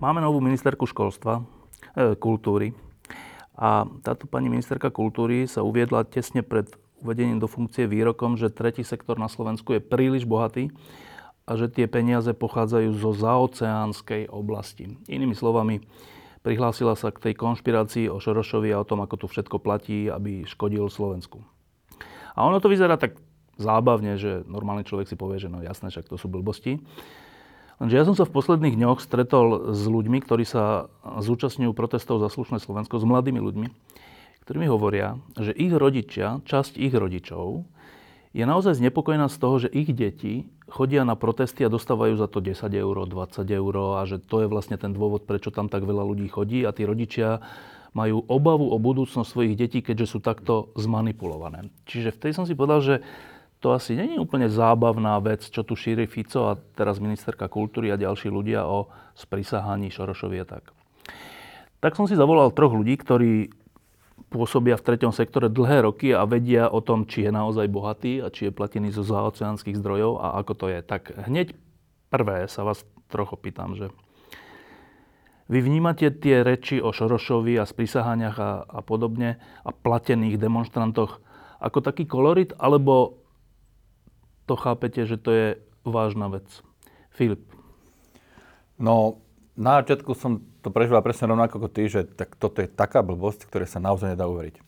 Máme novú ministerku školstva, e, kultúry. A táto pani ministerka kultúry sa uviedla tesne pred uvedením do funkcie výrokom, že tretí sektor na Slovensku je príliš bohatý a že tie peniaze pochádzajú zo zaoceánskej oblasti. Inými slovami, prihlásila sa k tej konšpirácii o Šorošovi a o tom, ako tu všetko platí, aby škodil Slovensku. A ono to vyzerá tak zábavne, že normálny človek si povie, že no jasné, však to sú blbosti. Lenže ja som sa v posledných dňoch stretol s ľuďmi, ktorí sa zúčastňujú protestov za slušné Slovensko, s mladými ľuďmi, ktorí mi hovoria, že ich rodičia, časť ich rodičov, je naozaj znepokojená z toho, že ich deti chodia na protesty a dostávajú za to 10 eur, 20 eur a že to je vlastne ten dôvod, prečo tam tak veľa ľudí chodí a tí rodičia majú obavu o budúcnosť svojich detí, keďže sú takto zmanipulované. Čiže vtedy som si povedal, že to asi není úplne zábavná vec, čo tu šíri Fico a teraz ministerka kultúry a ďalší ľudia o sprisahaní Šorošovi a tak. Tak som si zavolal troch ľudí, ktorí pôsobia v treťom sektore dlhé roky a vedia o tom, či je naozaj bohatý a či je platený zo zaoceánskych zdrojov a ako to je. Tak hneď prvé sa vás trochu pýtam, že vy vnímate tie reči o Šorošovi a sprisahaniach a, a podobne a platených demonstrantoch ako taký kolorit, alebo to chápete, že to je vážna vec. Filip. No, na začiatku som to prežíval presne rovnako ako ty, že tak toto je taká blbosť, ktoré sa naozaj nedá uveriť.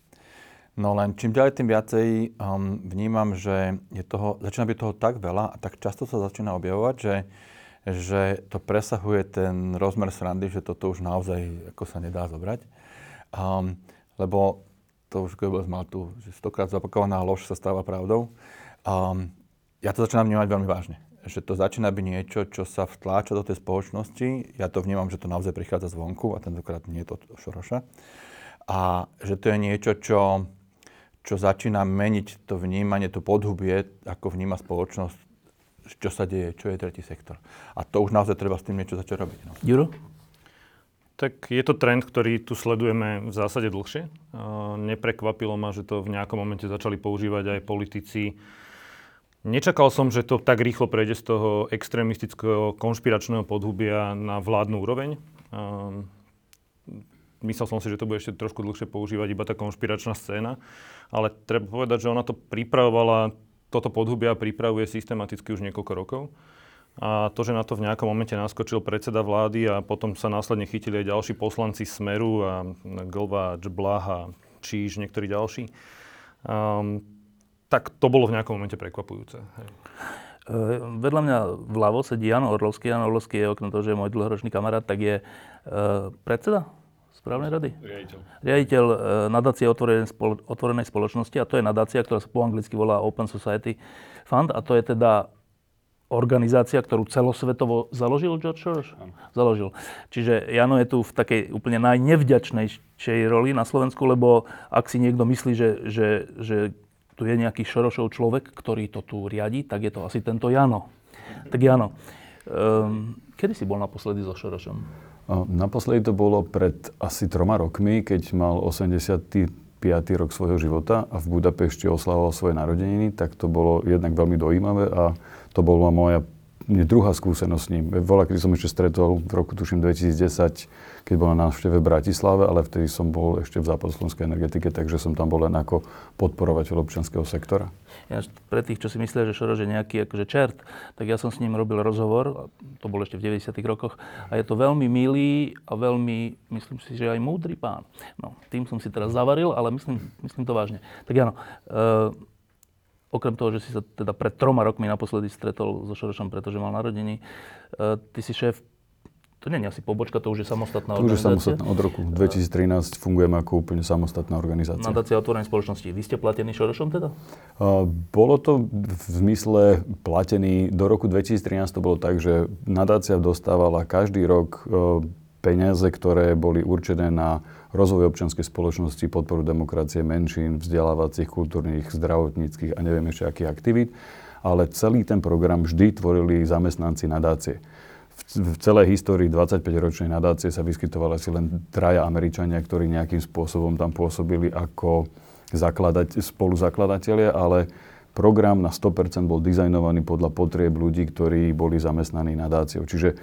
No len čím ďalej, tým viacej um, vnímam, že je toho, začína byť toho tak veľa a tak často sa začína objavovať, že, že to presahuje ten rozmer srandy, že toto už naozaj ako sa nedá zobrať. Um, lebo to už Goebbels mal tu, že stokrát zapakovaná lož sa stáva pravdou. Um, ja to začínam vnímať veľmi vážne. Že to začína byť niečo, čo sa vtláča do tej spoločnosti. Ja to vnímam, že to naozaj prichádza zvonku a tentokrát nie je to Šoroša. A že to je niečo, čo, čo začína meniť to vnímanie, to podhubie, ako vníma spoločnosť, čo sa deje, čo je tretí sektor. A to už naozaj treba s tým niečo začať robiť. No. Juro? Tak je to trend, ktorý tu sledujeme v zásade dlhšie. Neprekvapilo ma, že to v nejakom momente začali používať aj politici Nečakal som, že to tak rýchlo prejde z toho extrémistického konšpiračného podhubia na vládnu úroveň. Um, myslel som si, že to bude ešte trošku dlhšie používať iba tá konšpiračná scéna, ale treba povedať, že ona to pripravovala, toto podhubia pripravuje systematicky už niekoľko rokov. A to, že na to v nejakom momente naskočil predseda vlády a potom sa následne chytili aj ďalší poslanci Smeru a Glváč, Blaha, Číž, niektorí ďalší, um, tak to bolo v nejakom momente prekvapujúce. Hej. Uh, vedľa mňa vľavo sedí Jan Orlovský. Jan Orlovský je okrem toho, že je môj dlhoročný kamarát, tak je uh, predseda správnej rady? Riaditeľ. Riaditeľ uh, nadácie otvorenej, spolo- otvorenej spoločnosti a to je nadácia, ktorá sa po anglicky volá Open Society Fund a to je teda organizácia, ktorú celosvetovo založil George Soros? Založil. Čiže Jano je tu v takej úplne najnevďačnejšej roli na Slovensku, lebo ak si niekto myslí, že, že, že tu je nejaký Šorošov človek, ktorý to tu riadi, tak je to asi tento Jano. Tak Jano, um, kedy si bol naposledy so Šorošom? Naposledy to bolo pred asi troma rokmi, keď mal 85. rok svojho života a v Budapešti oslavoval svoje narodeniny, tak to bolo jednak veľmi dojímavé a to bola moja druhá skúsenosť s ním. Vola, keď som ešte stretol v roku, tuším, 2010, keď bol na návšteve v Bratislave, ale vtedy som bol ešte v západoslovenskej energetike, takže som tam bol len ako podporovateľ občianského sektora. Ja, pre tých, čo si myslia, že Šoroš je nejaký akože čert, tak ja som s ním robil rozhovor, to bol ešte v 90. rokoch, a je to veľmi milý a veľmi, myslím si, že aj múdry pán. No, tým som si teraz zavaril, ale myslím, myslím to vážne. Tak áno, uh, okrem toho, že si sa teda pred troma rokmi naposledy stretol so Šorošom, pretože mal narodení, e, ty si šéf to nie je asi pobočka, to už je samostatná To už je organizácia. samostatná. Od roku 2013 fungujeme ako úplne samostatná organizácia. Nadácia otvorenej spoločnosti. Vy ste platení Šorošom teda? A Bolo to v zmysle platený, do roku 2013 to bolo tak, že nadácia dostávala každý rok e, peniaze, ktoré boli určené na rozvoj občianskej spoločnosti, podporu demokracie, menšín, vzdelávacích, kultúrnych, zdravotníckých a neviem ešte akých aktivít. Ale celý ten program vždy tvorili zamestnanci nadácie. V, celej histórii 25-ročnej nadácie sa vyskytovali asi len traja Američania, ktorí nejakým spôsobom tam pôsobili ako zakladať, spoluzakladatelia, ale program na 100% bol dizajnovaný podľa potrieb ľudí, ktorí boli zamestnaní nadáciou. Čiže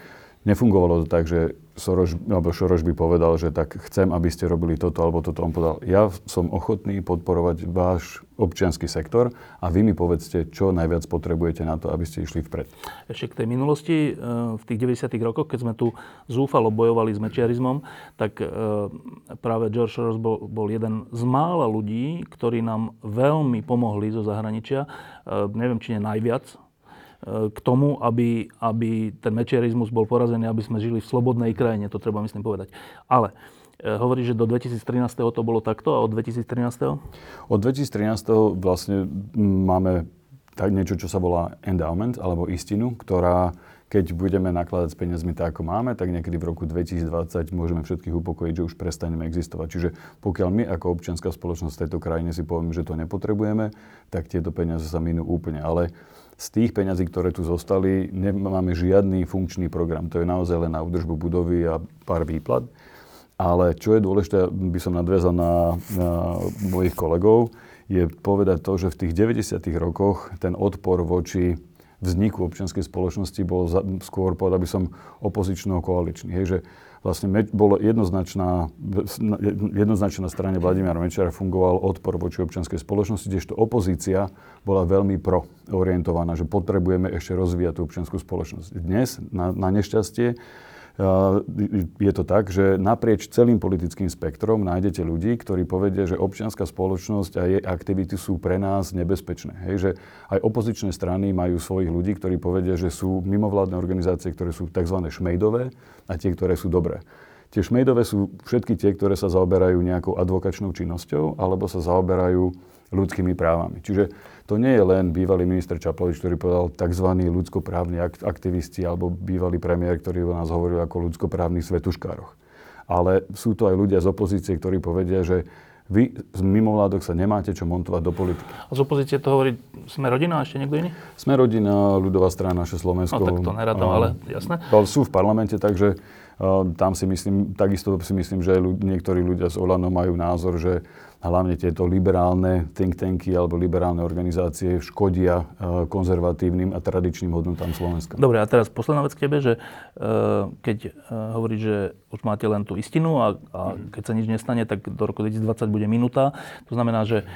nefungovalo to tak, že Soros, alebo Šoroš by povedal, že tak chcem, aby ste robili toto alebo toto. On povedal, ja som ochotný podporovať váš občianský sektor a vy mi povedzte, čo najviac potrebujete na to, aby ste išli vpred. Ešte k tej minulosti, e, v tých 90. rokoch, keď sme tu zúfalo bojovali s mečiarizmom, tak e, práve George Soros bol, bol jeden z mála ľudí, ktorí nám veľmi pomohli zo zahraničia, e, neviem, či nie najviac, k tomu, aby, aby ten mečiarizmus bol porazený, aby sme žili v slobodnej krajine, to treba myslím povedať. Ale hovorí, že do 2013. to bolo takto a od 2013. Od 2013. vlastne máme tak niečo, čo sa volá endowment, alebo istinu, ktorá keď budeme nakladať s peniazmi tak, ako máme, tak niekedy v roku 2020 môžeme všetkých upokojiť, že už prestaneme existovať. Čiže pokiaľ my ako občianská spoločnosť v tejto krajine si povieme, že to nepotrebujeme, tak tieto peniaze sa minú úplne. Ale z tých peňazí, ktoré tu zostali, nemáme žiadny funkčný program. To je naozaj len na údržbu budovy a pár výplat. Ale čo je dôležité, by som nadviazal na, na mojich kolegov, je povedať to, že v tých 90. rokoch ten odpor voči vzniku občianskej spoločnosti bol za, skôr, povedal by som, opozično-koaličný. Hej, že vlastne bolo jednoznačná, jednoznačne na strane Vladimíra Mečera fungoval odpor voči občianskej spoločnosti, kdežto opozícia bola veľmi pro-orientovaná, že potrebujeme ešte rozvíjať tú občianskú spoločnosť. Dnes, na, na nešťastie, je to tak, že naprieč celým politickým spektrom nájdete ľudí, ktorí povedia, že občianská spoločnosť a jej aktivity sú pre nás nebezpečné. Hej, že aj opozičné strany majú svojich ľudí, ktorí povedia, že sú mimovládne organizácie, ktoré sú tzv. šmejdové a tie, ktoré sú dobré. Tie šmejdové sú všetky tie, ktoré sa zaoberajú nejakou advokačnou činnosťou alebo sa zaoberajú ľudskými právami. Čiže to nie je len bývalý minister Čaplovič, ktorý povedal tzv. ľudskoprávni aktivisti alebo bývalý premiér, ktorý o nás hovoril ako ľudskoprávnych svetuškároch. Ale sú to aj ľudia z opozície, ktorí povedia, že vy z mimovládok sa nemáte čo montovať do politiky. A z opozície to hovorí Sme rodina a ešte niekto iný? Sme rodina, ľudová strana, naše Slovensko. No tak to neradom, ale jasné. Sú v parlamente, takže tam si myslím, takisto si myslím, že niektorí ľudia z Olano majú názor, že hlavne tieto liberálne think tanky alebo liberálne organizácie škodia konzervatívnym a tradičným hodnotám Slovenska. Dobre, a teraz posledná vec k tebe, že keď hovoríš, že už máte len tú istinu a, a keď sa nič nestane, tak do roku 2020 bude minúta. To znamená, že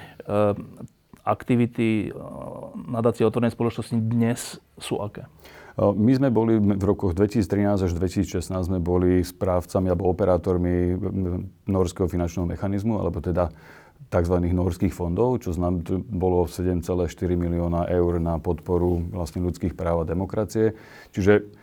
aktivity nadácie otvorenej spoločnosti dnes sú aké? My sme boli v rokoch 2013 až 2016 sme boli správcami alebo operátormi norského finančného mechanizmu, alebo teda tzv. norských fondov, čo znam, bolo 7,4 milióna eur na podporu vlastne ľudských práv a demokracie. Čiže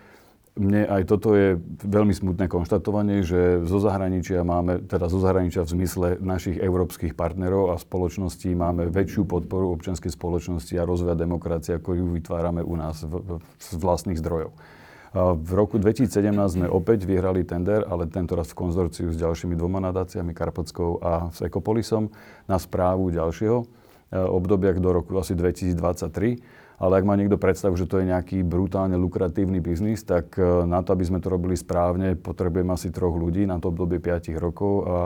mne aj toto je veľmi smutné konštatovanie, že zo zahraničia máme, teda zo zahraničia v zmysle našich európskych partnerov a spoločností máme väčšiu podporu občianskej spoločnosti a rozvoja demokracie, ako ju vytvárame u nás v, z vlastných zdrojov. A v roku 2017 sme opäť vyhrali tender, ale tento raz v konzorciu s ďalšími dvoma nadáciami, Karpatskou a s Ekopolisom, na správu ďalšieho e, obdobia do roku asi 2023 ale ak má niekto predstavu, že to je nejaký brutálne lukratívny biznis, tak e, na to, aby sme to robili správne, potrebujeme asi troch ľudí na to obdobie 5 rokov a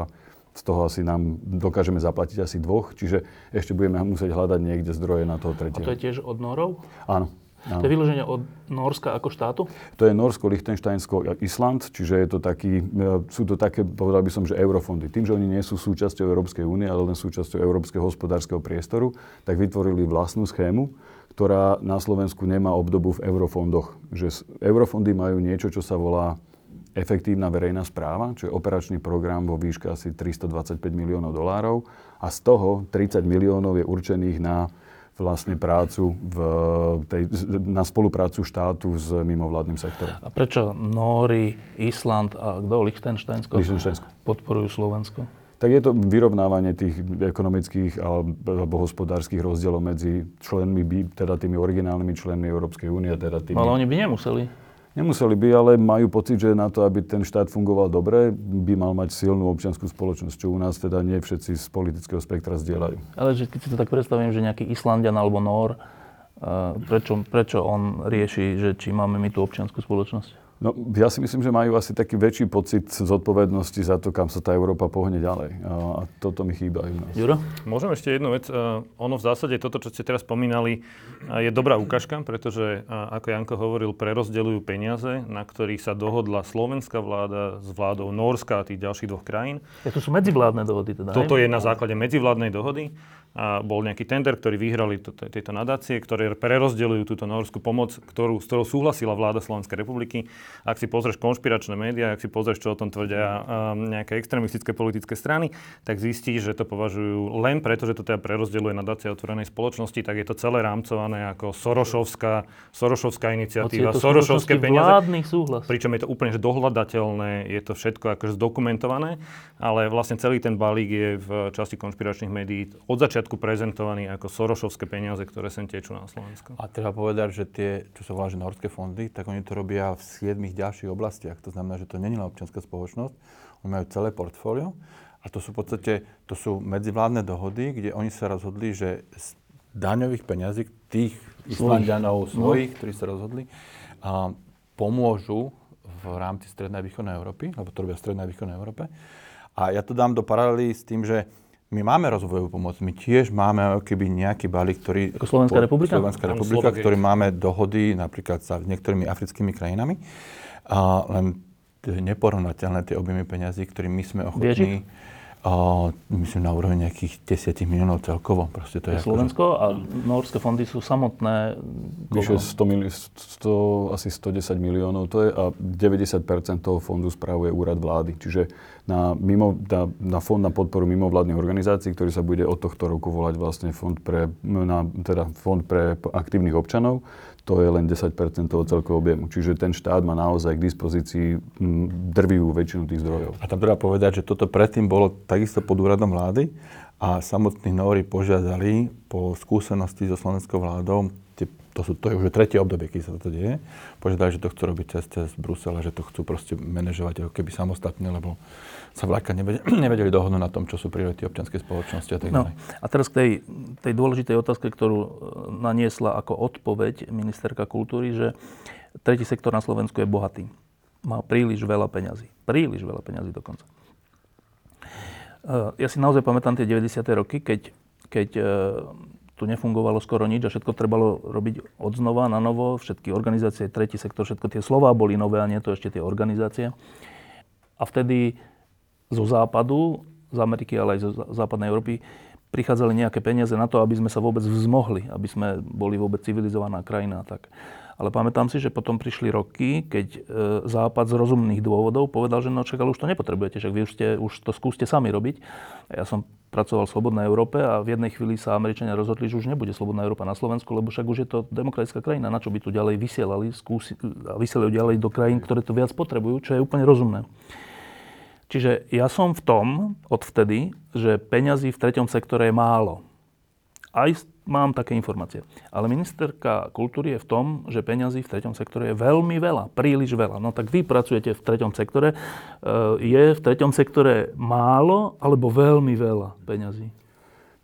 z toho asi nám dokážeme zaplatiť asi dvoch, čiže ešte budeme musieť hľadať niekde zdroje na toho tretieho. A to je tiež od Norov? Áno. Áno. To je vyloženie od Norska ako štátu? To je Norsko, Liechtensteinsko a Island, čiže je to taký, e, sú to také, povedal by som, že eurofondy. Tým, že oni nie sú súčasťou Európskej únie, ale len súčasťou Európskeho hospodárskeho priestoru, tak vytvorili vlastnú schému, ktorá na Slovensku nemá obdobu v eurofondoch. Že eurofondy majú niečo, čo sa volá efektívna verejná správa, čo je operačný program vo výške asi 325 miliónov dolárov a z toho 30 miliónov je určených na vlastne prácu v tej, na spoluprácu štátu s mimovládnym sektorom. A prečo Nóri, Island a kto, Lichtensteinsko, Lichtensteinsko. podporujú Slovensko? Tak je to vyrovnávanie tých ekonomických alebo hospodárskych rozdielov medzi členmi, teda tými originálnymi členmi Európskej únie. Teda tými... Ale oni by nemuseli. Nemuseli by, ale majú pocit, že na to, aby ten štát fungoval dobre, by mal mať silnú občianskú spoločnosť, čo u nás teda nie všetci z politického spektra zdieľajú. Ale že keď si to tak predstavím, že nejaký Islandian alebo Nór, prečo, prečo on rieši, že či máme my tú občianskú spoločnosť? No, ja si myslím, že majú asi taký väčší pocit zodpovednosti za to, kam sa tá Európa pohne ďalej. A toto mi chýba u nás. Juro? Môžem ešte jednu vec. Ono v zásade toto, čo ste teraz spomínali, je dobrá ukážka, pretože, ako Janko hovoril, prerozdeľujú peniaze, na ktorých sa dohodla slovenská vláda s vládou Norska a tých ďalších dvoch krajín. Ja, to sú medzivládne dohody teda, Toto je na základe medzivládnej dohody a bol nejaký tender, ktorý vyhrali to, tieto nadácie, ktoré prerozdeľujú túto norskú pomoc, ktorú, s ktorou súhlasila vláda Slovenskej republiky. Ak si pozrieš konšpiračné médiá, ak si pozrieš, čo o tom tvrdia um, nejaké extremistické politické strany, tak zistíš, že to považujú len preto, že to teda prerozdeľuje nadácia otvorenej spoločnosti, tak je to celé rámcované ako Sorošovská, Sorošovská iniciatíva, Sorošovské peniaze. súhlas. Pričom je to úplne že dohľadateľné, je to všetko akože zdokumentované, ale vlastne celý ten balík je v časti konšpiračných médií od začiatku začiatku prezentovaní ako sorošovské peniaze, ktoré sem tečú na Slovensko. A treba povedať, že tie, čo sa volá, že norské fondy, tak oni to robia v siedmých ďalších oblastiach. To znamená, že to není len občianská spoločnosť, oni majú celé portfólio a to sú v podstate, to sú medzivládne dohody, kde oni sa rozhodli, že z daňových peňazí tých Islandianov svojich, no. ktorí sa rozhodli, a pomôžu v rámci Strednej a Východnej Európy, lebo to robia v Strednej a Východnej Európe. A ja to dám do paralely s tým, že my máme rozvojovú pomoc, my tiež máme keby nejaký balík, ktorý... Ako Slovenská republika? Slovenská republika, ktorý máme dohody napríklad sa niektorými africkými krajinami. A len neporovnateľné tie objemy peňazí, ktoré my sme ochotní... A myslím na úrovni nejakých 10 miliónov celkovo. Proste to je, Slovensko ako, a norské fondy sú samotné... Vyše 100, mili, 100, asi 110 miliónov to je a 90% toho fondu spravuje úrad vlády. Čiže na, mimo, na, na fond na podporu mimovládnych organizácií, ktorý sa bude od tohto roku volať vlastne fond pre, na, teda fond pre aktívnych občanov, to je len 10 toho celkového objemu. Čiže ten štát má naozaj k dispozícii drvivú väčšinu tých zdrojov. A tam treba povedať, že toto predtým bolo takisto pod úradom vlády a samotní Nóri požiadali po skúsenosti so slovenskou vládou, to, sú, to je už tretie obdobie, keď sa toto deje, požiadali, že to chcú robiť cez, cez Brusel a že to chcú proste manažovať ako keby samostatne, lebo sa vláka nevedeli, nevedeli dohodnúť na tom, čo sú priority občianskej spoločnosti a tak no. A teraz k tej, tej dôležitej otázke, ktorú e, naniesla ako odpoveď ministerka kultúry, že tretí sektor na Slovensku je bohatý. Má príliš veľa peňazí. Príliš veľa peňazí dokonca. E, ja si naozaj pamätám tie 90. roky, keď, keď e, tu nefungovalo skoro nič a všetko trebalo robiť od znova, na novo. Všetky organizácie, tretí sektor, všetko tie slova boli nové a nie to ešte tie organizácie. A vtedy zo západu, z Ameriky, ale aj zo západnej Európy, prichádzali nejaké peniaze na to, aby sme sa vôbec vzmohli, aby sme boli vôbec civilizovaná krajina tak. Ale pamätám si, že potom prišli roky, keď e, Západ z rozumných dôvodov povedal, že no čak, ale už to nepotrebujete, však vy už, ste, už to skúste sami robiť. Ja som pracoval v Slobodnej Európe a v jednej chvíli sa Američania rozhodli, že už nebude Slobodná Európa na Slovensku, lebo však už je to demokratická krajina. Na čo by tu ďalej vysielali skúsi, a vysielajú ďalej do krajín, ktoré to viac potrebujú, čo je úplne rozumné. Čiže ja som v tom odvtedy, že peňazí v treťom sektore je málo. Aj mám také informácie. Ale ministerka kultúry je v tom, že peňazí v treťom sektore je veľmi veľa, príliš veľa. No tak vy pracujete v treťom sektore. E, je v treťom sektore málo alebo veľmi veľa peňazí?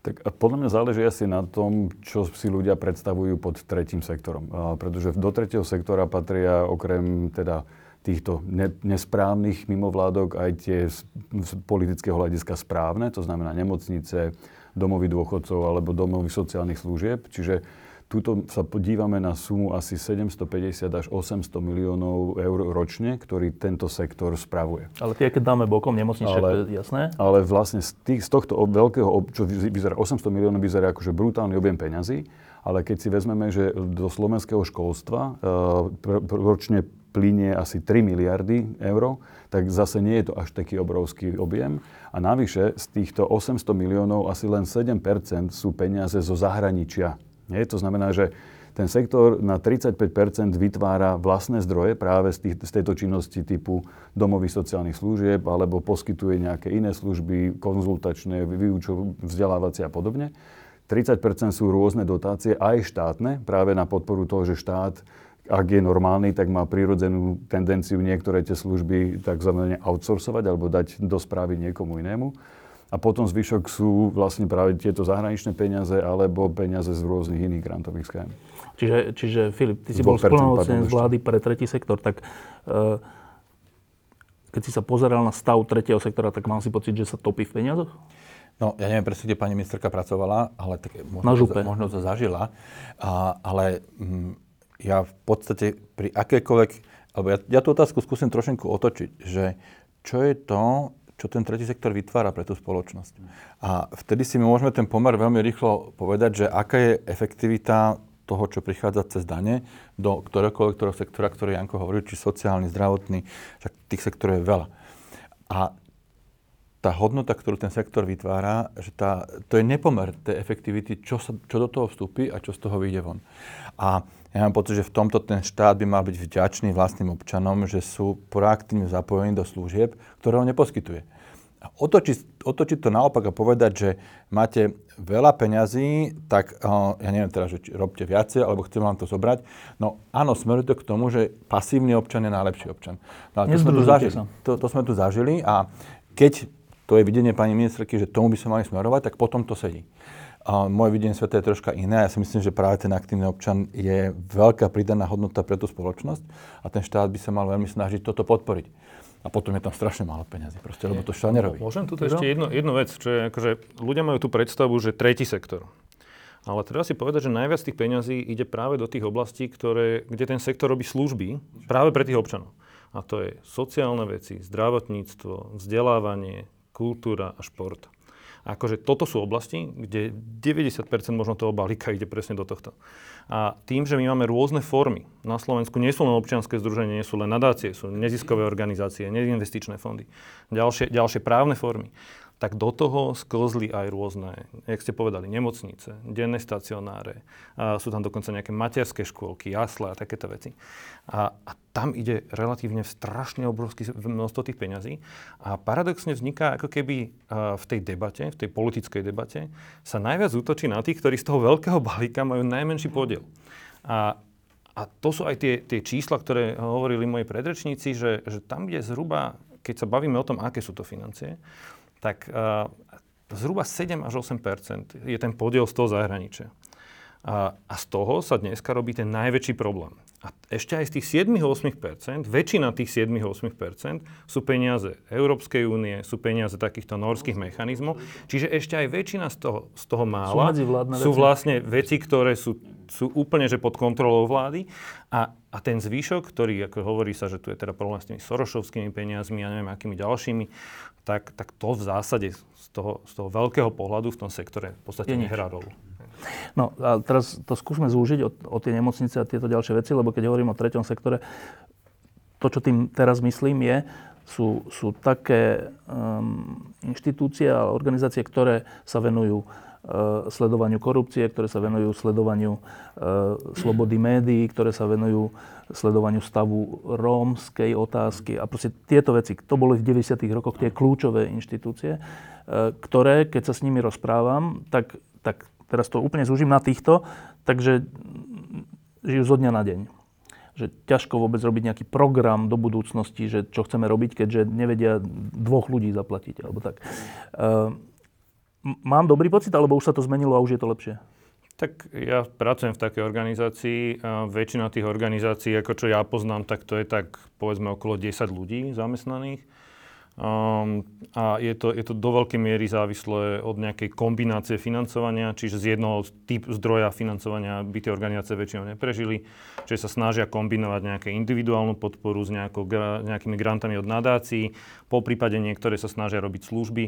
Tak podľa mňa záleží asi na tom, čo si ľudia predstavujú pod tretím sektorom. Pretože do tretieho sektora patria okrem teda týchto ne, nesprávnych mimovládok aj tie z politického hľadiska správne, to znamená nemocnice, domovy dôchodcov alebo domovy sociálnych služieb. Čiže Tuto sa podívame na sumu asi 750 až 800 miliónov eur ročne, ktorý tento sektor spravuje. Ale tie, keď dáme bokom nemocniček, ale, to je jasné? Ale vlastne z, tých, z tohto veľkého, čo vyzerá 800 miliónov, vyzerá akože brutálny objem peňazí, ale keď si vezmeme, že do slovenského školstva e, ročne plinie asi 3 miliardy eur, tak zase nie je to až taký obrovský objem. A navyše z týchto 800 miliónov asi len 7% sú peniaze zo zahraničia Nie? To znamená, že ten sektor na 35% vytvára vlastné zdroje práve z, tých, z tejto činnosti typu domových sociálnych služieb alebo poskytuje nejaké iné služby, konzultačné, vyučov, vzdelávacie a podobne. 30% sú rôzne dotácie, aj štátne, práve na podporu toho, že štát ak je normálny, tak má prirodzenú tendenciu niektoré tie služby takzvané outsourcovať alebo dať do správy niekomu inému. A potom zvyšok sú vlastne práve tieto zahraničné peniaze alebo peniaze z rôznych iných grantových schém. Čiže, čiže Filip, ty si bol splnomocnenec vlády pre tretí sektor, tak uh, keď si sa pozeral na stav tretieho sektora, tak mám si pocit, že sa topí v peniazoch? No, ja neviem presne, kde pani ministerka pracovala, ale tak možno, na župe. To, možno to zažila. A, ale mm, ja v podstate pri akékoľvek, alebo ja, ja tú otázku skúsim trošinku otočiť, že čo je to, čo ten tretí sektor vytvára pre tú spoločnosť. A vtedy si my môžeme ten pomer veľmi rýchlo povedať, že aká je efektivita toho, čo prichádza cez dane do ktoréhokoľvek ktorého sektora, ktorý Janko hovoril, či sociálny, zdravotný, však tých sektorov je veľa. A tá hodnota, ktorú ten sektor vytvára, že tá, to je nepomer tej efektivity, čo, sa, čo do toho vstúpi a čo z toho vyjde von. A ja mám pocit, že v tomto ten štát by mal byť vďačný vlastným občanom, že sú proaktívne zapojení do služieb, ktoré on neposkytuje. A otočiť, otočiť to naopak a povedať, že máte veľa peňazí, tak uh, ja neviem teraz, že robte viacej, alebo chcem vám to zobrať. No áno, smeruje to k tomu, že pasívny občan je najlepší občan. No, to, sme tu zažili, to, to sme tu zažili a keď to je videnie pani ministerky, že tomu by sme mali smerovať, tak potom to sedí. A moje videnie sveta je troška iné. Ja si myslím, že práve ten aktívny občan je veľká pridaná hodnota pre tú spoločnosť a ten štát by sa mal veľmi snažiť toto podporiť. A potom je tam strašne málo peňazí, proste, lebo to štát nerobí. Môžem tu ešte jednu, jednu vec, čo je, akože ľudia majú tú predstavu, že tretí sektor. Ale treba si povedať, že najviac tých peňazí ide práve do tých oblastí, ktoré, kde ten sektor robí služby práve pre tých občanov. A to je sociálne veci, zdravotníctvo, vzdelávanie, kultúra a šport. Akože toto sú oblasti, kde 90% možno toho balíka ide presne do tohto. A tým, že my máme rôzne formy, na Slovensku nie sú len občianske združenia, nie sú len nadácie, sú neziskové organizácie, neinvestičné fondy, ďalšie, ďalšie právne formy tak do toho sklzli aj rôzne, jak ste povedali, nemocnice, denné stacionáre, a sú tam dokonca nejaké materské škôlky, jasle a takéto veci. A, a tam ide relatívne strašne obrovské množstvo tých peňazí a paradoxne vzniká ako keby v tej debate, v tej politickej debate, sa najviac útočí na tých, ktorí z toho veľkého balíka majú najmenší podiel. A, a to sú aj tie, tie čísla, ktoré hovorili moji predrečníci, že, že tam je zhruba, keď sa bavíme o tom, aké sú to financie, tak uh, zhruba 7 až 8% je ten podiel z toho zahraničia. A, a z toho sa dneska robí ten najväčší problém. A ešte aj z tých 7-8%, väčšina tých 7-8% sú peniaze Európskej únie, sú peniaze takýchto norských mechanizmov, čiže ešte aj väčšina z toho, z toho mála sú, sú vlastne veci, ktoré sú, sú úplne že pod kontrolou vlády a, a ten zvyšok, ktorý, ako hovorí sa, že tu je teda problém s tými Sorošovskými peniazmi a neviem akými ďalšími, tak, tak to v zásade z toho, z toho veľkého pohľadu v tom sektore v podstate nehrá rolu. No a teraz to skúsme zúžiť o, o tie nemocnice a tieto ďalšie veci, lebo keď hovorím o treťom sektore, to, čo tým teraz myslím, je, sú, sú také um, inštitúcie a organizácie, ktoré sa venujú uh, sledovaniu korupcie, ktoré sa venujú sledovaniu uh, slobody médií, ktoré sa venujú sledovaniu stavu rómskej otázky a proste tieto veci. To boli v 90. rokoch tie kľúčové inštitúcie, e, ktoré, keď sa s nimi rozprávam, tak, tak teraz to úplne zúžim na týchto, takže žijú zo dňa na deň. Že ťažko vôbec robiť nejaký program do budúcnosti, že čo chceme robiť, keďže nevedia dvoch ľudí zaplatiť, alebo tak. E, mám dobrý pocit, alebo už sa to zmenilo a už je to lepšie? Tak ja pracujem v takej organizácii a väčšina tých organizácií, ako čo ja poznám, tak to je tak povedzme okolo 10 ľudí zamestnaných. Um, a je to, je to do veľkej miery závislé od nejakej kombinácie financovania, čiže z jednoho typ zdroja financovania by tie organizácie väčšinou neprežili, čiže sa snažia kombinovať nejakú individuálnu podporu s nejakou, nejakými grantami od nadácií, po prípade niektoré sa snažia robiť služby,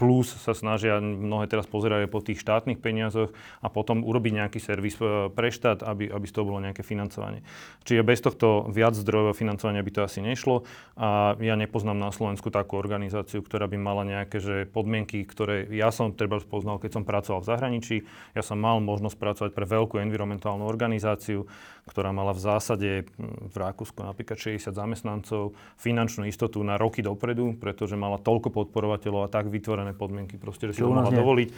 plus sa snažia, mnohé teraz pozerajú po tých štátnych peniazoch a potom urobiť nejaký servis e, pre štát, aby, aby z toho bolo nejaké financovanie. Čiže bez tohto viac zdrojového financovania by to asi nešlo a ja nepoznám na Slovensku tak takú organizáciu, ktorá by mala nejaké že podmienky, ktoré ja som treba poznal, keď som pracoval v zahraničí. Ja som mal možnosť pracovať pre veľkú environmentálnu organizáciu, ktorá mala v zásade hm, v Rakúsku napríklad 60 zamestnancov, finančnú istotu na roky dopredu, pretože mala toľko podporovateľov a tak vytvorené podmienky, proste, že si to mohla dovoliť.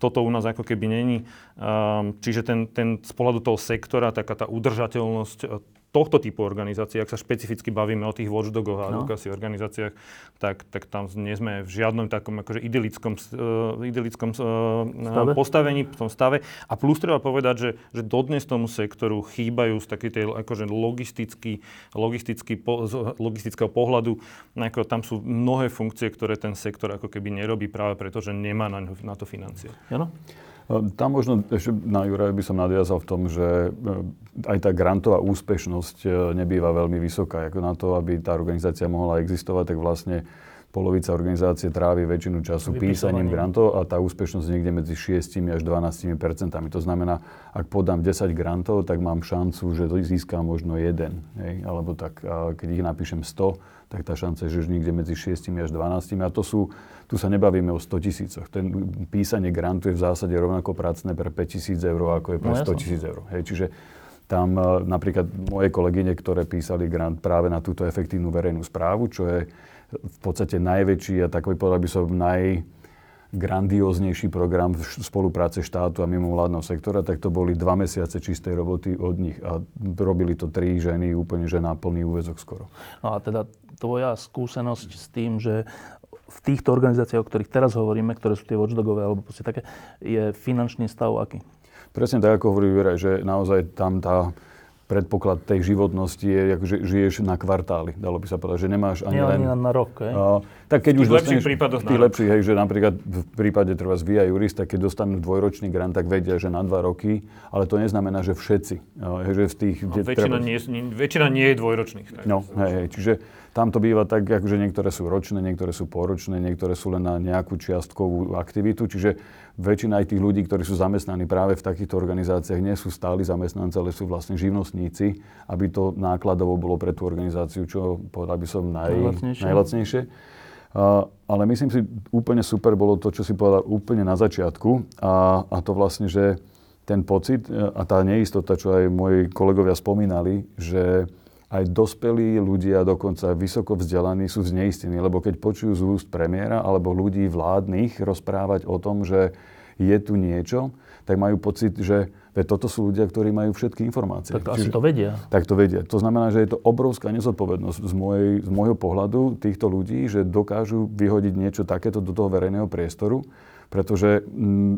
Toto u nás ako keby není. Um, čiže ten, ten z pohľadu toho sektora, taká tá udržateľnosť tohto typu organizácií, ak sa špecificky bavíme o tých watchdogoch a no. organizáciách, tak, tak tam nie sme v žiadnom takom akože idylickom, uh, idylickom uh, postavení, v tom stave. A plus treba povedať, že, že dodnes tomu sektoru chýbajú z takej tej akože logistický, logistický po, z logistického pohľadu, ako tam sú mnohé funkcie, ktoré ten sektor ako keby nerobí práve preto, že nemá na, na to financie. Jano? Tam možno ešte na Juraj by som nadviazal v tom, že e, aj tá grantová úspešnosť e, nebýva veľmi vysoká. Ako na to, aby tá organizácia mohla existovať, tak vlastne polovica organizácie trávi väčšinu času písaním grantov a tá úspešnosť je niekde medzi 6 až 12 percentami. To znamená, ak podám 10 grantov, tak mám šancu, že získam možno jeden. Hej? Alebo tak, keď ich napíšem 100, tak tá šanca je, že niekde medzi 6 až 12. A to sú, tu sa nebavíme o 100 tisícoch. Ten písanie grantu je v zásade rovnako pracné pre 5 tisíc eur, ako je pre no, 100 tisíc eur. Hej? Čiže tam napríklad moje kolegyne, ktoré písali grant práve na túto efektívnu verejnú správu, čo je v podstate najväčší a takový povedal by som naj grandióznejší program v spolupráce štátu a mimovládneho sektora, tak to boli dva mesiace čistej roboty od nich a robili to tri ženy úplne, že na plný úvezok skoro. No a teda tvoja skúsenosť s tým, že v týchto organizáciách, o ktorých teraz hovoríme, ktoré sú tie watchdogové alebo proste také, je finančný stav aký? Presne tak, ako hovorí Juraj, že naozaj tam tá predpoklad tej životnosti je, že žiješ na kvartály, dalo by sa povedať, že nemáš ani Nie, len... ani na rok, hej? Uh, tak keď v už dostaneš... prípadoch v tých lepších, hej, že napríklad v prípade treba z VIA Jurista, keď dostanú dvojročný grant, tak vedia, že na dva roky, ale to neznamená, že všetci. Uh, hej, že v tých, no, väčšina, treba... nie, väčšina nie je dvojročných. Tak. No, hej, hej, čiže tam to býva tak, že niektoré sú ročné, niektoré sú poročné, niektoré sú len na nejakú čiastkovú aktivitu. Čiže väčšina aj tých ľudí, ktorí sú zamestnaní práve v takýchto organizáciách, nie sú stáli zamestnanci, ale sú vlastne živnostníci, aby to nákladovo bolo pre tú organizáciu, čo povedal by som naj, najlacnejšie. najlacnejšie. Uh, ale myslím si, úplne super bolo to, čo si povedal úplne na začiatku. A, a to vlastne, že ten pocit e, a tá neistota, čo aj moji kolegovia spomínali, že aj dospelí ľudia, dokonca vysoko vzdelaní, sú zneistení, lebo keď počujú z úst premiéra alebo ľudí vládnych rozprávať o tom, že je tu niečo, tak majú pocit, že veď toto sú ľudia, ktorí majú všetky informácie. Tak to Čiže, asi to vedia. Tak to vedia. To znamená, že je to obrovská nezodpovednosť z, mojej, z môjho pohľadu týchto ľudí, že dokážu vyhodiť niečo takéto do toho verejného priestoru pretože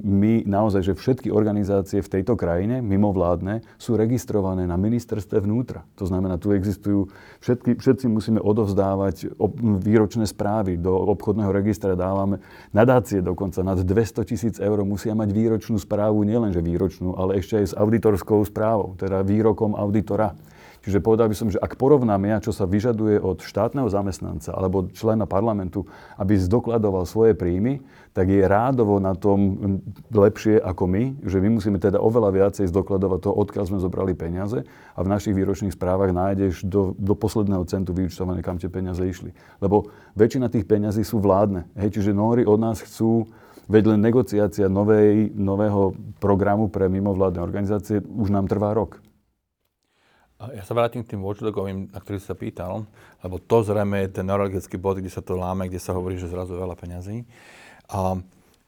my naozaj, že všetky organizácie v tejto krajine, mimovládne, sú registrované na ministerstve vnútra. To znamená, tu existujú, všetky, všetci musíme odovzdávať výročné správy. Do obchodného registra dávame nadácie dokonca nad 200 tisíc eur musia mať výročnú správu, nielenže výročnú, ale ešte aj s auditorskou správou, teda výrokom auditora. Čiže povedal by som, že ak porovnáme ja, čo sa vyžaduje od štátneho zamestnanca alebo člena parlamentu, aby zdokladoval svoje príjmy, tak je rádovo na tom lepšie ako my, že my musíme teda oveľa viacej zdokladovať to, odkiaľ sme zobrali peniaze a v našich výročných správach nájdeš do, do posledného centu vyučtované, kam tie peniaze išli. Lebo väčšina tých peňazí sú vládne. Hej, čiže Nóri od nás chcú veď len negociácia novej, nového programu pre mimovládne organizácie už nám trvá rok. Ja sa vrátim k tým watchdogovým, na ktorých sa pýtal, lebo to zrejme je ten neurologický bod, kde sa to láme, kde sa hovorí, že zrazu veľa peňazí. A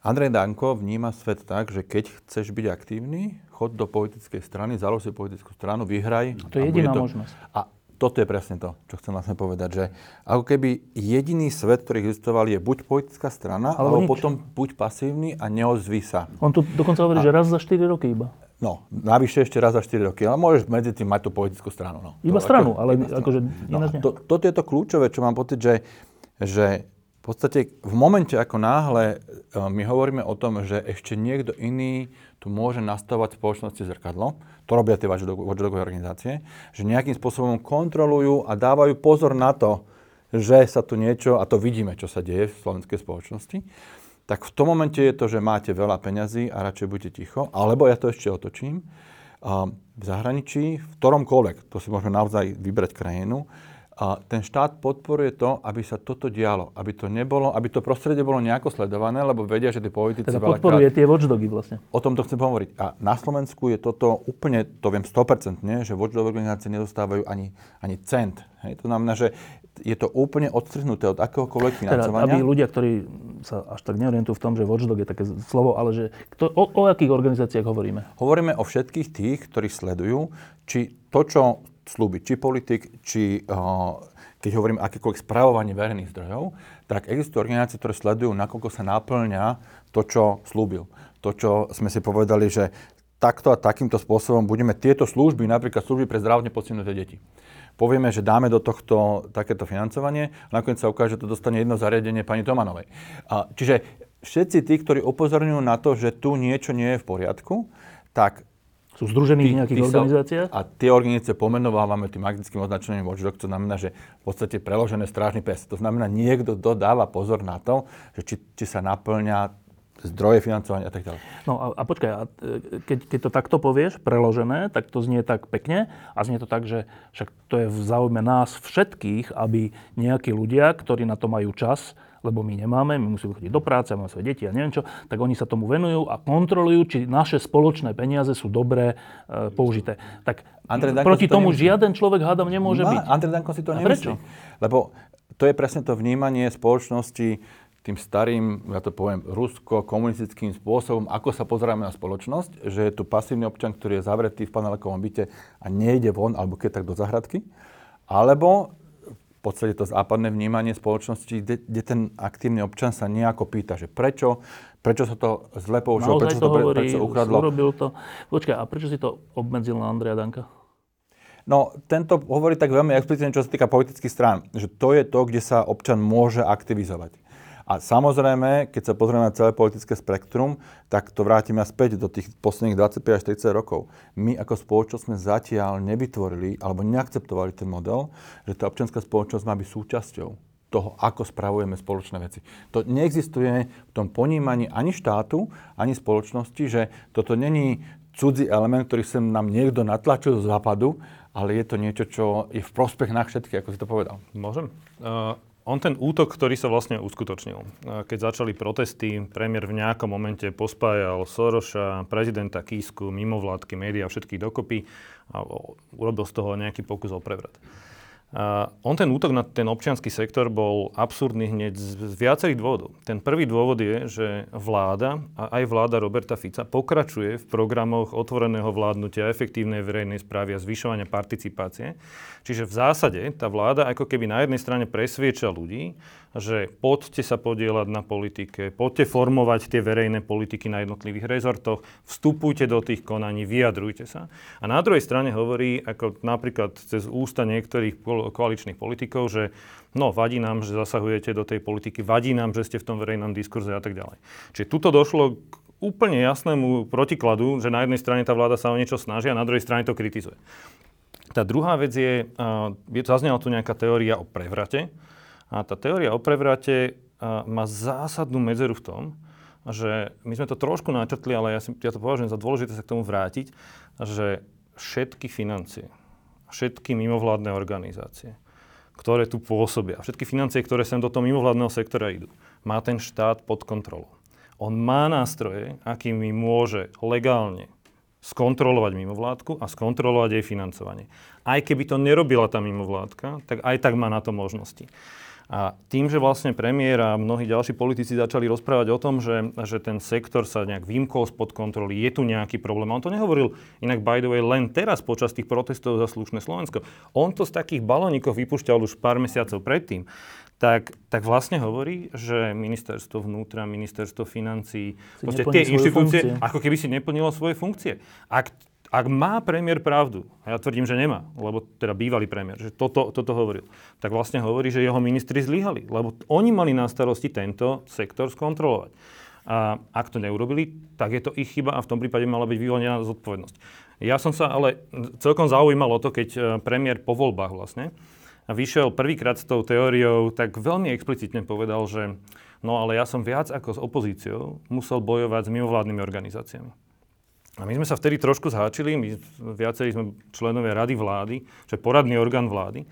Andrej Danko vníma svet tak, že keď chceš byť aktívny, chod do politickej strany, založ si politickú stranu, vyhraj. To je jediná to... možnosť. A toto je presne to, čo chcem vlastne povedať, že ako keby jediný svet, ktorý existoval, je buď politická strana, alebo, alebo potom buď pasívny a neozví sa. On tu dokonca hovorí, a... že raz za 4 roky iba. No, navyše ešte raz za 4 roky, ale môžeš medzi tým mať tú politickú stranu. No. Iba to, stranu, ako, ale iba akože no, to, Toto je to kľúčové, čo mám pocit, že, že v podstate v momente, ako náhle e, my hovoríme o tom, že ešte niekto iný tu môže nastavovať spoločnosti zrkadlo, to robia tie watchdogové organizácie, že nejakým spôsobom kontrolujú a dávajú pozor na to, že sa tu niečo, a to vidíme, čo sa deje v slovenskej spoločnosti, tak v tom momente je to, že máte veľa peňazí a radšej buďte ticho. Alebo ja to ešte otočím. v zahraničí, v ktoromkoľvek, to si môžeme naozaj vybrať krajinu, A ten štát podporuje to, aby sa toto dialo, aby to nebolo, aby to prostredie bolo nejako sledované, lebo vedia, že tí politici... Teda podporuje tie watchdogy vlastne. O tom to chcem hovoriť. A na Slovensku je toto úplne, to viem 100%, že watchdog organizácie nedostávajú ani, ani cent. Hej? To znamená, že je to úplne odstrhnuté od akéhokoľvek financovania. Teda, aby ľudia, ktorí sa až tak neorientujú v tom, že watchdog je také slovo, ale že kto, o, o akých organizáciách hovoríme? Hovoríme o všetkých tých, ktorí sledujú, či to, čo slúbiť, či politik, či uh, keď hovorím akékoľvek správovanie verejných zdrojov, tak existujú organizácie, ktoré sledujú, nakoľko sa naplňa to, čo slúbil. To, čo sme si povedali, že takto a takýmto spôsobom budeme tieto služby, napríklad služby pre zdravotne postihnuté deti. Povieme, že dáme do tohto takéto financovanie a nakoniec sa ukáže, že to dostane jedno zariadenie pani Tomanovej. A, čiže všetci tí, ktorí upozorňujú na to, že tu niečo nie je v poriadku, tak sú združení v nejakých organizáciách? A tie organizácie pomenovávame tým magickým označením watchdog, to znamená, že v podstate preložené strážny pes. To znamená, niekto dodáva pozor na to, že či, či sa naplňa zdroje financovania a tak ďalej. No a, a počkaj, a e, keď, keď to takto povieš, preložené, tak to znie tak pekne a znie to tak, že však to je v záujme nás všetkých, aby nejakí ľudia, ktorí na to majú čas, lebo my nemáme, my musíme chodiť do práce, máme svoje deti a neviem čo, tak oni sa tomu venujú a kontrolujú, či naše spoločné peniaze sú dobré e, použité. Tak Andrej Danko proti to tomu nemyslí. žiaden človek hádam nemôže Má, byť. Andrej Danko si to a nemyslí. Prečo? Lebo to je presne to vnímanie spoločnosti tým starým, ja to poviem, rusko-komunistickým spôsobom, ako sa pozeráme na spoločnosť, že je tu pasívny občan, ktorý je zavretý v panelákovom byte a nejde von, alebo keď tak do zahradky. Alebo podstate to západné vnímanie spoločnosti, kde, kde ten aktívny občan sa nejako pýta, že prečo, prečo sa to zle použilo, prečo to hovorí, prečo ukradlo. Urobil to. Počkaj, a prečo si to obmedzil na Andreja Danka? No, tento hovorí tak veľmi explicitne, čo sa týka politických strán, že to je to, kde sa občan môže aktivizovať. A samozrejme, keď sa pozrieme na celé politické spektrum, tak to vrátime späť do tých posledných 25 až 30 rokov. My ako spoločnosť sme zatiaľ nevytvorili alebo neakceptovali ten model, že tá občianská spoločnosť má byť súčasťou toho, ako spravujeme spoločné veci. To neexistuje v tom ponímaní ani štátu, ani spoločnosti, že toto není cudzí element, ktorý sem nám niekto natlačil z západu, ale je to niečo, čo je v prospech nás všetkých, ako si to povedal. Môžem? Uh, on ten útok, ktorý sa vlastne uskutočnil, keď začali protesty, premiér v nejakom momente pospájal Soroša, prezidenta Kísku, mimovládky, médiá, všetkých dokopy a urobil z toho nejaký pokus o prevrat. Uh, on ten útok na ten občianský sektor bol absurdný hneď z, z viacerých dôvodov. Ten prvý dôvod je, že vláda, a aj vláda Roberta Fica, pokračuje v programoch otvoreného vládnutia, efektívnej verejnej správy a zvyšovania participácie. Čiže v zásade tá vláda ako keby na jednej strane presvieča ľudí, že poďte sa podielať na politike, poďte formovať tie verejné politiky na jednotlivých rezortoch, vstupujte do tých konaní, vyjadrujte sa. A na druhej strane hovorí, ako napríklad cez ústa niektorých koaličných politikov, že no, vadí nám, že zasahujete do tej politiky, vadí nám, že ste v tom verejnom diskurze a tak ďalej. Čiže tuto došlo k úplne jasnému protikladu, že na jednej strane tá vláda sa o niečo snaží a na druhej strane to kritizuje. Tá druhá vec je, uh, zaznela tu nejaká teória o prevrate, a tá teória o prevrate má zásadnú medzeru v tom, že my sme to trošku načrtli, ale ja, si, ja to považujem za dôležité sa k tomu vrátiť, že všetky financie, všetky mimovládne organizácie, ktoré tu pôsobia, všetky financie, ktoré sem do toho mimovládneho sektora idú, má ten štát pod kontrolou. On má nástroje, akými môže legálne skontrolovať mimovládku a skontrolovať jej financovanie. Aj keby to nerobila tá mimovládka, tak aj tak má na to možnosti. A tým, že vlastne premiér a mnohí ďalší politici začali rozprávať o tom, že, že ten sektor sa nejak vymkol spod kontroly, je tu nejaký problém. A on to nehovoril inak, by the way, len teraz počas tých protestov za slušné Slovensko. On to z takých balónikov vypúšťal už pár mesiacov predtým. Tak, tak vlastne hovorí, že ministerstvo vnútra, ministerstvo financí, tie inštitúcie, funkcie. ako keby si neplnilo svoje funkcie. Ak ak má premiér pravdu, a ja tvrdím, že nemá, lebo teda bývalý premiér, že toto, toto hovoril, tak vlastne hovorí, že jeho ministri zlyhali, lebo oni mali na starosti tento sektor skontrolovať. A ak to neurobili, tak je to ich chyba a v tom prípade mala byť vyvolená zodpovednosť. Ja som sa ale celkom zaujímalo to, keď e, premiér po voľbách vlastne vyšiel prvýkrát s tou teóriou, tak veľmi explicitne povedal, že no ale ja som viac ako s opozíciou musel bojovať s mimovládnymi organizáciami. A my sme sa vtedy trošku zháčili, my viacerí sme členovia Rady vlády, čo je poradný orgán vlády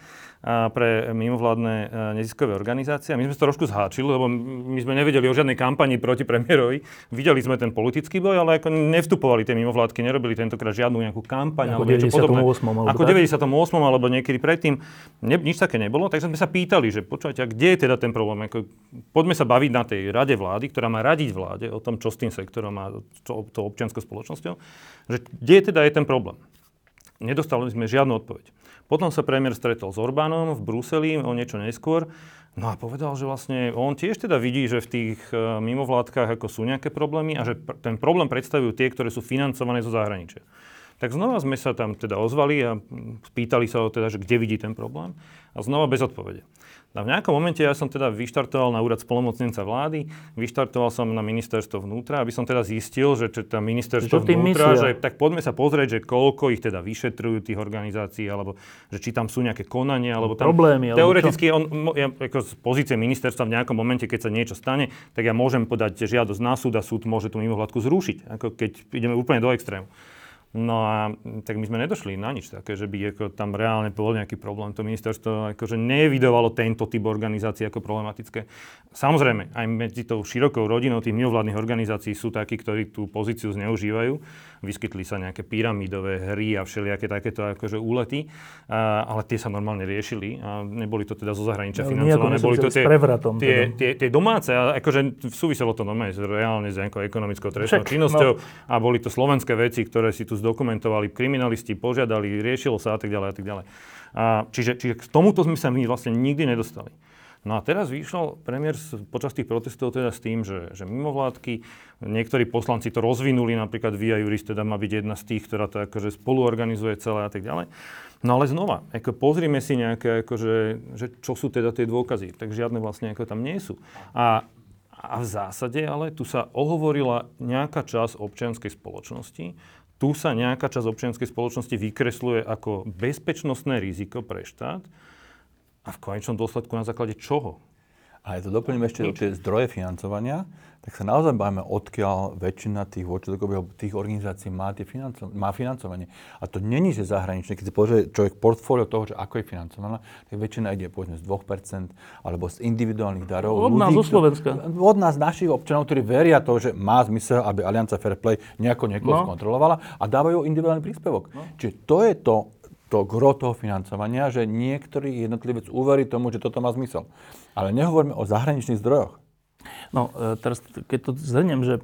pre mimovládne e, neziskové organizácie. My sme sa trošku zháčili, lebo my sme nevedeli o žiadnej kampani proti premiérovi. Videli sme ten politický boj, ale ako nevstupovali tie mimovládky, nerobili tentokrát žiadnu nejakú kampaň ako alebo niečo podobné. Ako v 98. alebo niekedy predtým. Ne, nič také nebolo, takže sme sa pýtali, že počujete, a kde je teda ten problém? Ako, poďme sa baviť na tej rade vlády, ktorá má radiť vláde o tom, čo s tým sektorom a to, to občianskou spoločnosťou, že kde teda je ten problém. Nedostali sme žiadnu odpoveď. Potom sa premiér stretol s Orbánom v Bruseli o niečo neskôr. No a povedal, že vlastne on tiež teda vidí, že v tých uh, mimovládkach ako sú nejaké problémy a že ten problém predstavujú tie, ktoré sú financované zo zahraničia. Tak znova sme sa tam teda ozvali a spýtali sa ho teda, že kde vidí ten problém a znova bez odpovede. A v nejakom momente ja som teda vyštartoval na úrad spolomocnenca vlády, vyštartoval som na ministerstvo vnútra, aby som teda zistil, že teda ministerstvo vnútra, myslia? že tak poďme sa pozrieť, že koľko ich teda vyšetrujú tých organizácií, alebo že či tam sú nejaké konania, alebo tam... Problémy, Teoreticky, on, ja, ako z pozície ministerstva v nejakom momente, keď sa niečo stane, tak ja môžem podať žiadosť na súd a súd môže tú mimovládku zrušiť, ako keď ideme úplne do extrému. No a tak my sme nedošli na nič také, že by ako tam reálne bol nejaký problém. To ministerstvo akože nevidovalo tento typ organizácií ako problematické. Samozrejme, aj medzi tou širokou rodinou tých mimovládnych organizácií sú takí, ktorí tú pozíciu zneužívajú vyskytli sa nejaké pyramidové hry a všelijaké takéto akože úlety, a, ale tie sa normálne riešili a neboli to teda zo zahraničia no, financované, boli to tie, prevratom, tie, teda. tie, tie domáce, a akože súviselo to normálne reálne s nejakou ekonomickou trestnou činnosťou no. a boli to slovenské veci, ktoré si tu zdokumentovali kriminalisti, požiadali, riešilo sa a tak ďalej a tak ďalej. A čiže, čiže k tomuto sme sa my vlastne nikdy nedostali. No a teraz vyšiel premiér počas tých protestov teda s tým, že, že mimovládky, niektorí poslanci to rozvinuli, napríklad Via Juris teda má byť jedna z tých, ktorá to akože spoluorganizuje celé a tak ďalej. No ale znova, ako pozrime si nejaké, akože, že čo sú teda tie dôkazy. Tak žiadne vlastne ako tam nie sú. A, a v zásade ale tu sa ohovorila nejaká časť občianskej spoločnosti, tu sa nejaká časť občianskej spoločnosti vykresluje ako bezpečnostné riziko pre štát, a v konečnom dôsledku na základe čoho? A je to doplním ešte Nič. tie zdroje financovania, tak sa naozaj bavíme, odkiaľ väčšina tých watchdogov, tých organizácií má, tie financo- má financovanie. A to není, že zahraničné. Keď si pozrie človek portfólio toho, že ako je financovaná, tak väčšina ide povedzme z 2% alebo z individuálnych darov. Od nás, zo Slovenska. Od nás, našich občanov, ktorí veria to, že má zmysel, aby Alianca Fairplay nejako niekoho no. skontrolovala a dávajú individuálny príspevok. No. Čiže to je to, to gro toho financovania, že niektorý jednotlivec uverí tomu, že toto má zmysel. Ale nehovoríme o zahraničných zdrojoch. No, e, teraz keď to zhrniem, že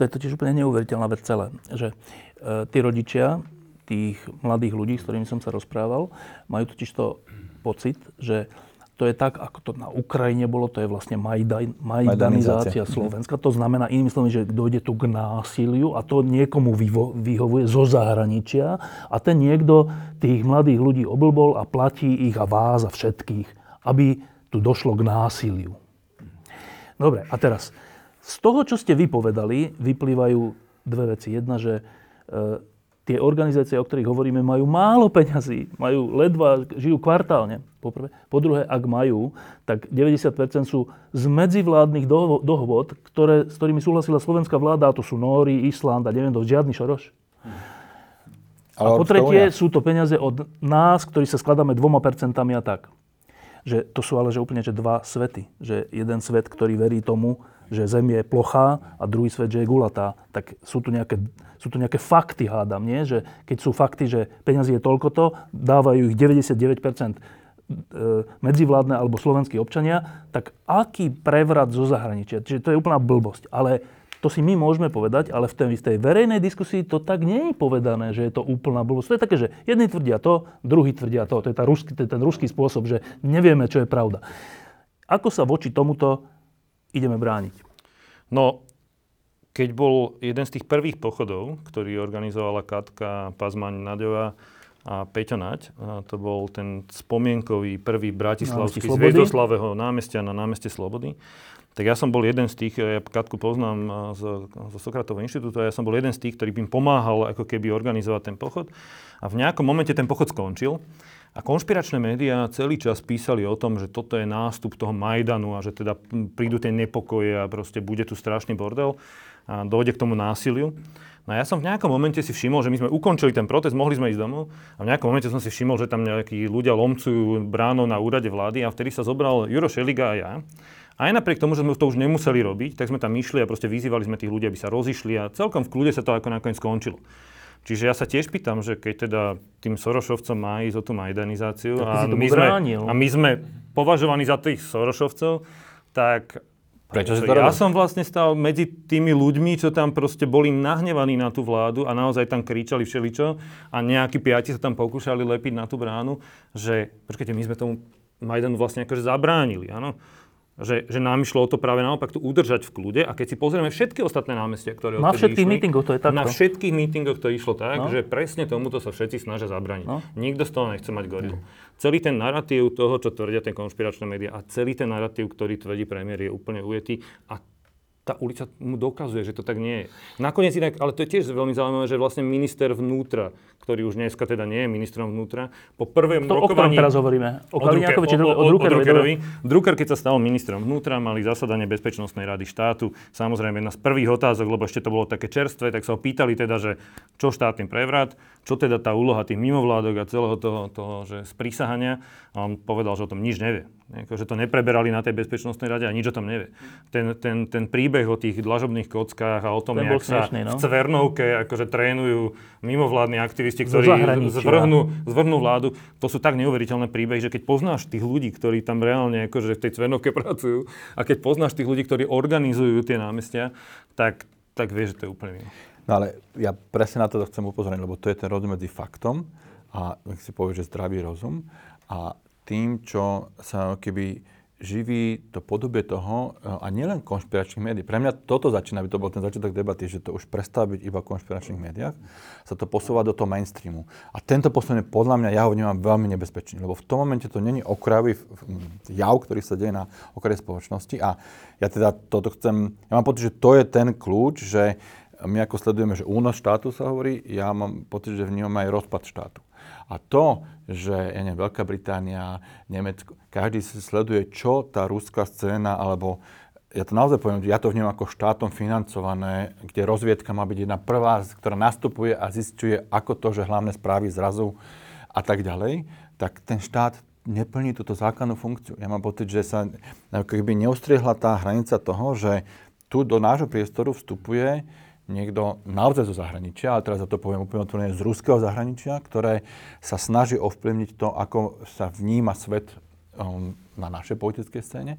to je totiž úplne neuveriteľná vec celé, že e, tí rodičia tých mladých ľudí, s ktorými som sa rozprával, majú totiž to pocit, že to je tak, ako to na Ukrajine bolo, to je vlastne Majdan, majdanizácia Slovenska. To znamená, inými slovami, že dojde tu k násiliu a to niekomu vyvo, vyhovuje zo zahraničia a ten niekto tých mladých ľudí oblbol a platí ich a vás a všetkých, aby tu došlo k násiliu. Dobre, a teraz, z toho, čo ste vypovedali, vyplývajú dve veci. Jedna, že e, tie organizácie, o ktorých hovoríme, majú málo peňazí, majú ledva, žijú kvartálne, po prvé. Po druhé, ak majú, tak 90% sú z medzivládnych dohod, ktoré, s ktorými súhlasila slovenská vláda, a to sú Nóri, Island a neviem, to žiadny šoroš. Ale a po tretie, sú to peniaze od nás, ktorí sa skladáme dvoma percentami a tak. Že to sú ale že úplne že dva svety. Že jeden svet, ktorý verí tomu, že Zem je plochá a druhý svet, že je gulatá. Tak sú tu nejaké, sú tu nejaké fakty, hádam, nie? Že keď sú fakty, že peniazy je toľkoto, dávajú ich 99% e, medzivládne alebo slovenskí občania, tak aký prevrat zo zahraničia? Čiže to je úplná blbosť. Ale to si my môžeme povedať, ale v tej verejnej diskusii to tak nie je povedané, že je to úplná blbosť. To je také, že jedni tvrdia to, druhí tvrdia to. To je, tá ruský, to je ten ruský spôsob, že nevieme, čo je pravda. Ako sa voči tomuto ideme brániť? No, keď bol jeden z tých prvých pochodov, ktorý organizovala Katka Pazmaň Naďová a Peťo Naď, a to bol ten spomienkový prvý bratislavský z Hviezdoslavého námestia na námestie Slobody, tak ja som bol jeden z tých, ja Katku poznám zo, zo Sokratovho inštitútu, ja som bol jeden z tých, ktorý by im pomáhal ako keby organizovať ten pochod. A v nejakom momente ten pochod skončil A konšpiračné médiá celý čas písali o tom, že toto je nástup toho Majdanu a že teda prídu tie nepokoje a proste bude tu strašný bordel a dojde k tomu násiliu. No a ja som v nejakom momente si všimol, že my sme ukončili ten protest, mohli sme ísť domov a v nejakom momente som si všimol, že tam nejakí ľudia lomcujú bráno na úrade vlády a vtedy sa zobral Juro Šeliga a ja. Aj napriek tomu, že sme to už nemuseli robiť, tak sme tam išli a proste vyzývali sme tých ľudí, aby sa rozišli a celkom v kľude sa to ako nakoniec skončilo. Čiže ja sa tiež pýtam, že keď teda tým Sorošovcom má ísť o tú majdanizáciu a my, sme, a my sme považovaní za tých Sorošovcov, tak Prečo si to Ja som vlastne stal medzi tými ľuďmi, čo tam proste boli nahnevaní na tú vládu a naozaj tam kričali všeličo a nejakí piati sa tam pokúšali lepiť na tú bránu, že počkajte, my sme tomu Majdanu vlastne akože zabránili, áno že, že nám išlo o to práve naopak tu udržať v kľude a keď si pozrieme všetky ostatné námestia, ktoré Na všetkých išli, mítingoch to je takto. Na všetkých mítingoch to išlo tak, no. že presne tomuto sa všetci snažia zabraniť. No. Nikto z toho nechce mať gorilu. No. Celý ten narratív toho, čo tvrdia tie konšpiračné médiá a celý ten narratív, ktorý tvrdí premiér, je úplne ujetý a tá ulica mu dokazuje, že to tak nie je. Nakoniec inak, ale to je tiež veľmi zaujímavé, že vlastne minister vnútra, ktorý už dneska teda nie je ministrom vnútra, po prvom to, rokovaní... O teraz hovoríme? O, o, Drucker, či o, o, o, Druckerovi? Drucker, keď sa stal ministrom vnútra, mali zasadanie Bezpečnostnej rady štátu. Samozrejme, jedna z prvých otázok, lebo ešte to bolo také čerstvé, tak sa ho pýtali teda, že čo štátny prevrat, čo teda tá úloha tých mimovládok a celého toho, toho že sprísahania. A on povedal, že o tom nič nevie. Že to nepreberali na tej bezpečnostnej rade a nič o tom nevie. Ten, ten, ten príbeh o tých dlažobných kockách a o tom, jak sa no? v Cvernovke akože trénujú mimovládni aktivisti, ktorí zvrhnú, zvrhnú vládu, to sú tak neuveriteľné príbehy, že keď poznáš tých ľudí, ktorí tam reálne akože v tej Cvernovke pracujú a keď poznáš tých ľudí, ktorí organizujú tie námestia, tak, tak vieš, že to je úplne mimo. No ale ja presne na to chcem upozorniť, lebo to je ten rozdiel medzi faktom a, ak si povie, že zdravý rozum a tým, čo sa keby živí to podobie toho, e, a nielen konšpiračných médií. Pre mňa toto začína, aby to bol ten začiatok debaty, že to už prestáva byť iba v konšpiračných médiách, sa to posúva do toho mainstreamu. A tento posun je podľa mňa, ja ho vnímam veľmi nebezpečný, lebo v tom momente to není okrajový jav, ktorý sa deje na okraji spoločnosti a ja teda toto chcem, ja mám pocit, že to je ten kľúč, že my ako sledujeme, že únos štátu sa hovorí, ja mám pocit, že vnímam aj rozpad štátu. A to, že ja neviem, Veľká Británia, Nemecko, každý si sleduje, čo tá ruská scéna, alebo ja to naozaj poviem, ja to vnímam ako štátom financované, kde rozviedka má byť jedna prvá, ktorá nastupuje a zistuje, ako to, že hlavné správy zrazu a tak ďalej, tak ten štát neplní túto základnú funkciu. Ja mám pocit, že sa keby neustriehla tá hranica toho, že tu do nášho priestoru vstupuje niekto naozaj zo zahraničia, ale teraz za to poviem úplne otvorene z ruského zahraničia, ktoré sa snaží ovplyvniť to, ako sa vníma svet um, na našej politickej scéne.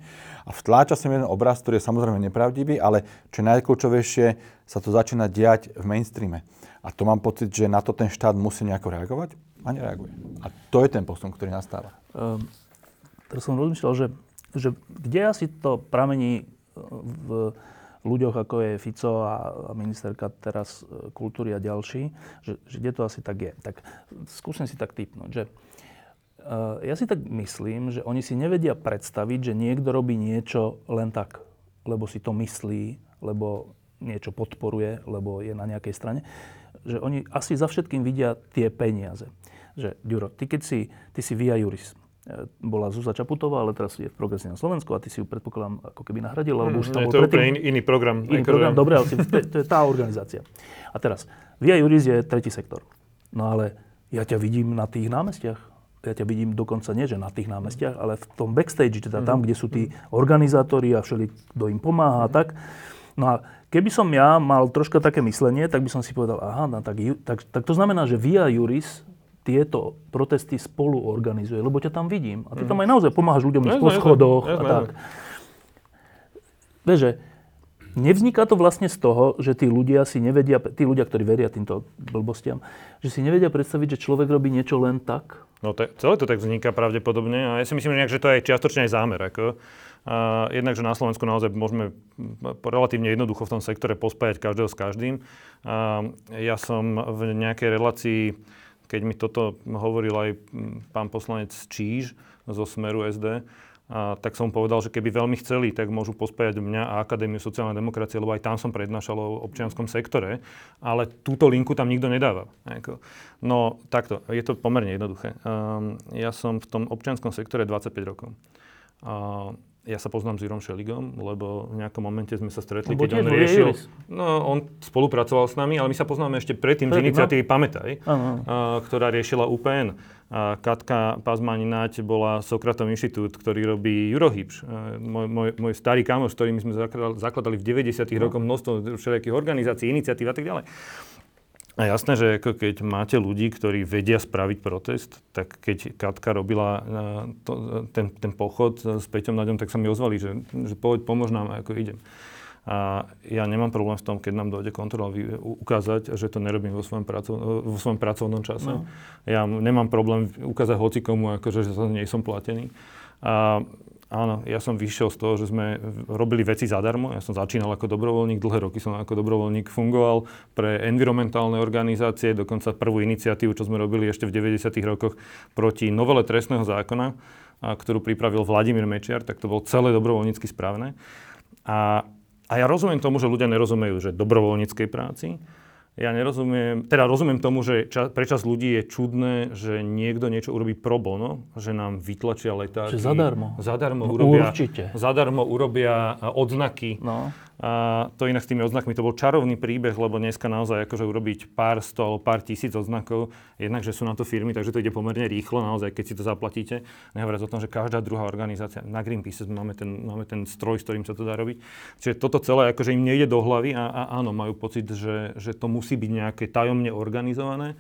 A vtláča sa jeden obraz, ktorý je samozrejme nepravdivý, ale čo najkľúčovejšie, sa to začína diať v mainstreame. A to mám pocit, že na to ten štát musí nejako reagovať a nereaguje. A to je ten posun, ktorý nastáva. Um, teraz som rozmýšľal, že, že kde asi to pramení v ľuďoch, ako je Fico a, ministerka teraz e, kultúry a ďalší, že, že kde to asi tak je. Tak skúsim si tak typnúť, že uh, ja si tak myslím, že oni si nevedia predstaviť, že niekto robí niečo len tak, lebo si to myslí, lebo niečo podporuje, lebo je na nejakej strane. Že oni asi za všetkým vidia tie peniaze. Že, Ďuro, ty keď si, ty si via juris, E, bola Zuzá Čaputová, ale teraz je v Progresívnom Slovensku a ty si ju predpokladám ako keby nahradil, alebo už tam mm, bol to úplne iný program. Iný program, dobre, ale to je tá organizácia. A teraz, Via Juris je tretí sektor. No ale ja ťa vidím na tých námestiach. Ja ťa vidím dokonca nie, že na tých námestiach, ale v tom backstage, teda tam, mhm. kde sú tí organizátori a všeli, kto im pomáha a tak. No a keby som ja mal troška také myslenie, tak by som si povedal, aha, no, tak, tak, tak to znamená, že Via Juris tieto protesty spolu organizuje, lebo ťa tam vidím. A ty tam mhm. aj naozaj pomáhaš ľuďom ísť po schodoch a tak. Vieš, že nevzniká to vlastne z toho, že tí ľudia si nevedia, tí ľudia, ktorí veria týmto blbostiam, že si nevedia predstaviť, že človek robí niečo len tak? No to, celé to tak vzniká pravdepodobne a ja si myslím, že, nejak, že to je čiastočne aj zámer. Ako. A jednak, že na Slovensku naozaj môžeme relatívne jednoducho v tom sektore pospájať každého s každým. A ja som v nejakej relácii keď mi toto hovoril aj pán poslanec Číž zo Smeru SD, a tak som povedal, že keby veľmi chceli, tak môžu pospájať mňa a Akadémiu sociálnej demokracie, lebo aj tam som prednášal o občianskom sektore, ale túto linku tam nikto nedáva. No takto, je to pomerne jednoduché. Um, ja som v tom občianskom sektore 25 rokov. Ja sa poznám s Jurom Šeligom, lebo v nejakom momente sme sa stretli, lebo keď on riešil... No, on spolupracoval s nami, ale my sa poznáme ešte predtým z no. iniciatívy no? Pamätaj, uh, ktorá riešila UPN. A Katka Pazmani-Nať bola Sokratov inštitút, ktorý robí Eurohybš. Môj, môj, môj starý kamoš, s ktorými sme zakladali v 90. No. rokoch množstvo všelijakých organizácií, iniciatív a tak ďalej. A jasné, že ako keď máte ľudí, ktorí vedia spraviť protest, tak keď Katka robila to, ten, ten pochod s Peťom Naďom, tak sa mi ozvali, že, že poď, pomôž nám, ako idem. A ja nemám problém s tom, keď nám dojde kontrola ukázať, že to nerobím vo svojom, pracov, vo svojom pracovnom čase. No. Ja nemám problém ukázať hocikomu, akože, že za nie som platený. A Áno, ja som vyšiel z toho, že sme robili veci zadarmo. Ja som začínal ako dobrovoľník, dlhé roky som ako dobrovoľník fungoval pre environmentálne organizácie, dokonca prvú iniciatívu, čo sme robili ešte v 90. rokoch proti novele trestného zákona, a, ktorú pripravil Vladimír Mečiar, tak to bolo celé dobrovoľnícky správne. A, a ja rozumiem tomu, že ľudia nerozumejú, že dobrovoľníckej práci, ja nerozumiem, teda rozumiem tomu, že ča, pre čas ľudí je čudné, že niekto niečo urobí pro bono, že nám vytlačia letáky. Že zadarmo. Zadarmo no, urobia, určite. Zadarmo urobia odznaky. No. A to inak s tými odznakmi, to bol čarovný príbeh, lebo dneska naozaj akože urobiť pár sto alebo pár tisíc odznakov, jednak, že sú na to firmy, takže to ide pomerne rýchlo, naozaj, keď si to zaplatíte. Nehovoriac o tom, že každá druhá organizácia, na Greenpeace máme ten, máme ten stroj, s ktorým sa to dá robiť. Čiže toto celé akože im nejde do hlavy a, a áno, majú pocit, že, že to musí byť nejaké tajomne organizované.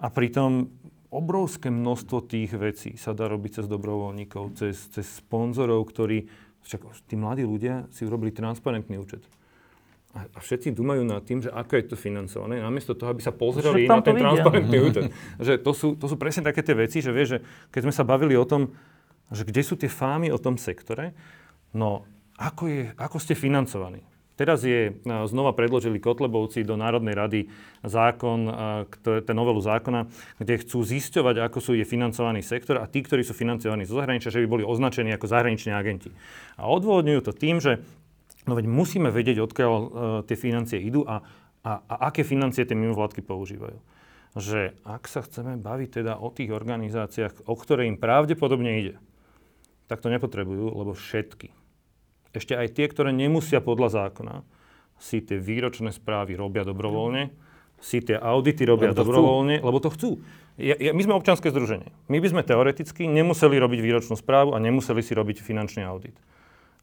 A pritom obrovské množstvo tých vecí sa dá robiť cez dobrovoľníkov, cez, cez sponzorov, ktorí však tí mladí ľudia si urobili transparentný účet. A, a všetci dumajú nad tým, že ako je to financované, namiesto toho, aby sa pozreli na ten transparentný účet. že to sú, to sú presne také tie veci, že vieš, že keď sme sa bavili o tom, že kde sú tie fámy o tom sektore, no ako, je, ako ste financovaní? Teraz je, znova predložili Kotlebovci do Národnej rady zákon, ktoré, ten novelu zákona, kde chcú zisťovať, ako sú je financovaný sektor a tí, ktorí sú financovaní zo zahraničia, že by boli označení ako zahraniční agenti. A odôvodňujú to tým, že no veď musíme vedieť, odkiaľ uh, tie financie idú a, a, a aké financie tie mimovládky používajú. Že ak sa chceme baviť teda o tých organizáciách, o ktoré im pravdepodobne ide, tak to nepotrebujú, lebo všetky ešte aj tie, ktoré nemusia podľa zákona, si tie výročné správy robia dobrovoľne, si tie audity robia lebo dobrovoľne, chcú. lebo to chcú. Ja, ja, my sme občanské združenie. My by sme teoreticky nemuseli robiť výročnú správu a nemuseli si robiť finančný audit.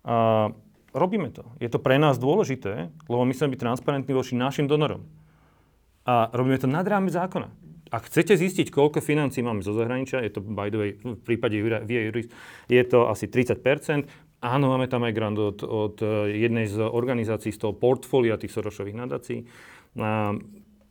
A robíme to. Je to pre nás dôležité, lebo my chceme byť transparentní voči našim donorom. A robíme to nad rámec zákona. Ak chcete zistiť, koľko financí máme zo zahraničia, je to by the way, v prípade Via Juris, je to asi 30 Áno, máme tam aj grant od, od eh, jednej z organizácií z toho portfólia tých Sorošových nadácií. A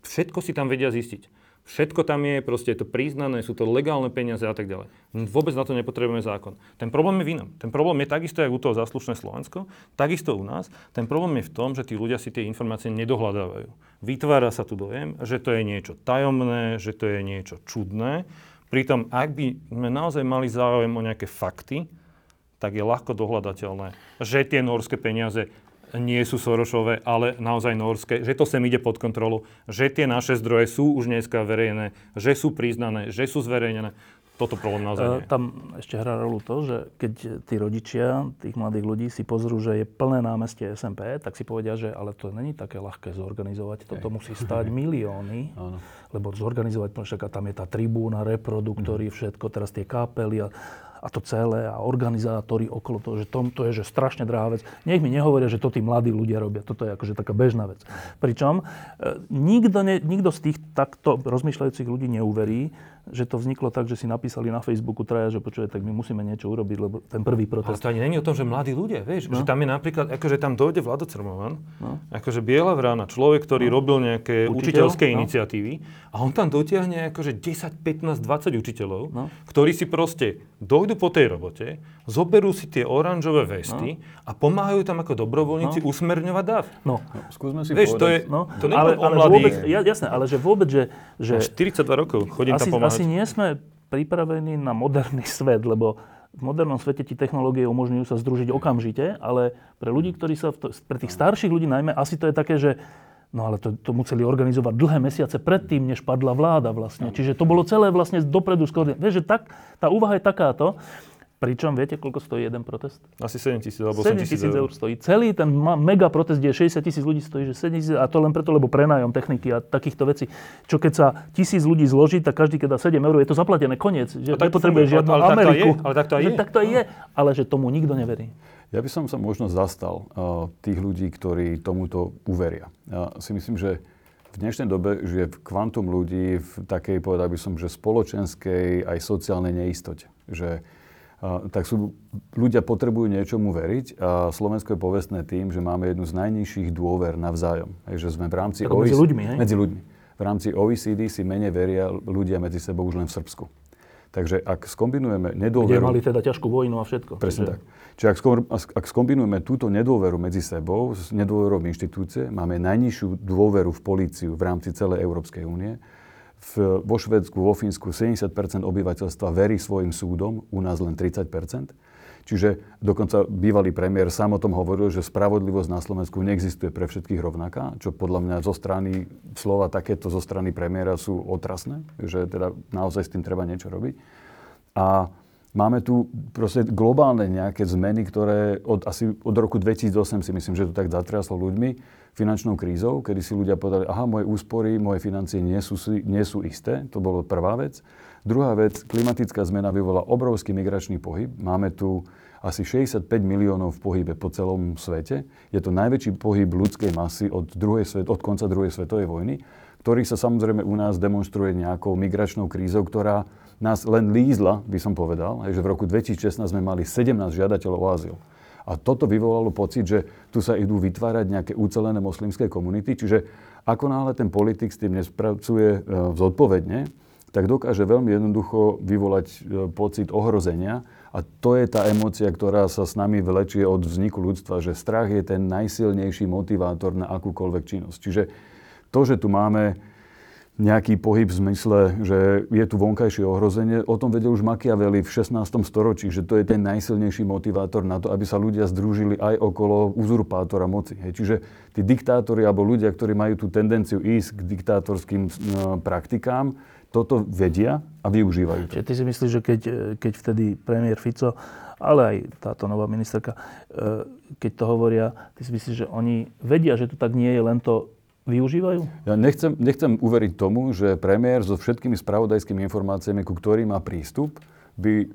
všetko si tam vedia zistiť. Všetko tam je, proste je to priznané, sú to legálne peniaze a tak ďalej. Vôbec na to nepotrebujeme zákon. Ten problém je v inom. Ten problém je takisto aj u toho zaslušné Slovensko, takisto u nás. Ten problém je v tom, že tí ľudia si tie informácie nedohľadávajú. Vytvára sa tu dojem, že to je niečo tajomné, že to je niečo čudné. Pritom, ak by sme naozaj mali záujem o nejaké fakty, tak je ľahko dohľadateľné, že tie norské peniaze nie sú Sorošové, ale naozaj norské, že to sem ide pod kontrolu, že tie naše zdroje sú už dneska verejné, že sú priznané, že sú zverejnené. Toto problém naozaj nie. Tam ešte hrá rolu to, že keď tí rodičia tých mladých ľudí si pozrú, že je plné námestie SMP, tak si povedia, že ale to není také ľahké zorganizovať. Toto musí stať milióny, lebo zorganizovať, však tam je tá tribúna, reproduktory, všetko, teraz tie kapely a a to celé a organizátori okolo toho, že to, to je že strašne drahá vec. Nech mi nehovoria, že to tí mladí ľudia robia. Toto je akože taká bežná vec. Pričom e, nikto, ne, nikto z tých takto rozmýšľajúcich ľudí neuverí, že to vzniklo tak, že si napísali na Facebooku traja, že počuje, tak my musíme niečo urobiť, lebo ten prvý protest... Ale to ani není o tom, že mladí ľudia, vieš, no. že tam je napríklad, akože tam dojde Vlado Crmovan, no. akože biela vrána, človek, ktorý no. robil nejaké Učiteľ? učiteľské no. iniciatívy a on tam dotiahne akože 10, 15, 20 učiteľov, no. ktorí si proste dojdu po tej robote, zoberú si tie oranžové vesty no. a pomáhajú tam ako dobrovoľníci no. usmerňovať dáv. No. no. Skúsme si Vieš, povedať. to je, no. to ale, ale vôbec, jasné, ale že vôbec, že... že 42 rokov chodím asi, tam pomáhať. Asi nie sme pripravení na moderný svet, lebo v modernom svete ti technológie umožňujú sa združiť okamžite, ale pre ľudí, ktorí sa, to, pre tých starších ľudí najmä, asi to je také, že No ale to, to museli organizovať dlhé mesiace predtým, než padla vláda vlastne. Čiže to bolo celé vlastne dopredu skoordinované. Vieš, že tak, tá úvaha je takáto. Pričom viete, koľko stojí jeden protest? Asi 7 tisíc alebo 8 tisíc eur. eur stojí. Celý ten mega protest, kde 60 tisíc ľudí stojí, že 7 tisíc, a to len preto, lebo prenájom techniky a takýchto vecí. Čo keď sa tisíc ľudí zloží, tak každý, keď dá 7 eur, je to zaplatené, koniec. Že nepotrebuje žiadnu ale Ameriku. Tak to je, ale tak to aj je. tak to aj je, ale že tomu nikto neverí. Ja by som sa možno zastal uh, tých ľudí, ktorí tomuto uveria. Ja si myslím, že v dnešnej dobe žije kvantum ľudí v takej, povedal by som, že spoločenskej aj sociálnej neistote. Že tak sú, ľudia potrebujú niečomu veriť a Slovensko je povestné tým, že máme jednu z najnižších dôver navzájom. Hej, že sme v rámci OECD, medzi ľuďmi, hej? Medzi ľuďmi. V rámci OECD si menej veria ľudia medzi sebou už len v Srbsku. Takže ak skombinujeme nedôveru... Kde mali teda ťažkú vojnu a všetko. Presne čiže... tak. Čiže ak, ak skombinujeme túto nedôveru medzi sebou s nedôverou v inštitúcie, máme najnižšiu dôveru v políciu v rámci celej Európskej únie, v, vo Švedsku, vo Fínsku 70% obyvateľstva verí svojim súdom, u nás len 30% Čiže dokonca bývalý premiér sám o tom hovoril, že spravodlivosť na Slovensku neexistuje pre všetkých rovnaká, čo podľa mňa zo strany slova takéto zo strany premiéra sú otrasné, že teda naozaj s tým treba niečo robiť. A máme tu proste globálne nejaké zmeny, ktoré od, asi od roku 2008 si myslím, že to tak zatriaslo ľuďmi finančnou krízou, kedy si ľudia povedali, aha, moje úspory, moje financie nie sú, nie sú isté. To bolo prvá vec. Druhá vec, klimatická zmena vyvolá obrovský migračný pohyb. Máme tu asi 65 miliónov v pohybe po celom svete. Je to najväčší pohyb ľudskej masy od, druhej svet, od konca druhej svetovej vojny, ktorý sa samozrejme u nás demonstruje nejakou migračnou krízou, ktorá nás len lízla, by som povedal, že v roku 2016 sme mali 17 žiadateľov o azyl. A toto vyvolalo pocit, že tu sa idú vytvárať nejaké ucelené moslimské komunity. Čiže ako náhle ten politik s tým nespracuje e, zodpovedne, tak dokáže veľmi jednoducho vyvolať e, pocit ohrozenia. A to je tá emócia, ktorá sa s nami vlečie od vzniku ľudstva, že strach je ten najsilnejší motivátor na akúkoľvek činnosť. Čiže to, že tu máme nejaký pohyb v zmysle, že je tu vonkajšie ohrozenie. O tom vedel už Machiavelli v 16. storočí, že to je ten najsilnejší motivátor na to, aby sa ľudia združili aj okolo uzurpátora moci. Hej. Čiže tí diktátori alebo ľudia, ktorí majú tú tendenciu ísť k diktátorským no, praktikám, toto vedia a využívajú. Čiže ty si myslíš, že keď, keď vtedy premiér Fico, ale aj táto nová ministerka, e, keď to hovoria, ty si myslíš, že oni vedia, že to tak nie je, len to využívajú? Ja nechcem, nechcem uveriť tomu, že premiér so všetkými spravodajskými informáciami, ku ktorým má prístup, by,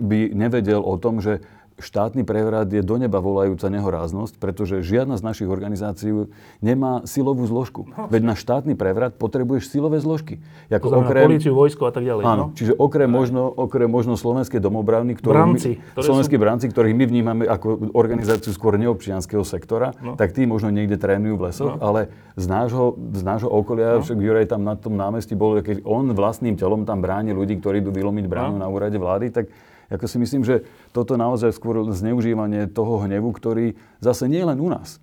by nevedel o tom, že štátny prevrat je do neba volajúca nehoráznosť, pretože žiadna z našich organizácií nemá silovú zložku. No. Veď na štátny prevrat potrebuješ silové zložky. Jako okrem, políciu, vojsko a tak ďalej. Áno, no? čiže okrem možno, okrem možno slovenské domobrany, ktoré branci, my, slovenskí sú... branci, ktorých my vnímame ako organizáciu skôr neobčianského sektora, no. tak tí možno niekde trénujú v lesoch, no. ale z nášho, z nášho okolia, no. však Juraj tam na tom námestí bol, keď on vlastným telom tam bráni ľudí, ktorí idú vylomiť bránu no. na úrade vlády, tak ako si myslím, že toto naozaj skôr zneužívanie toho hnevu, ktorý zase nie len u nás.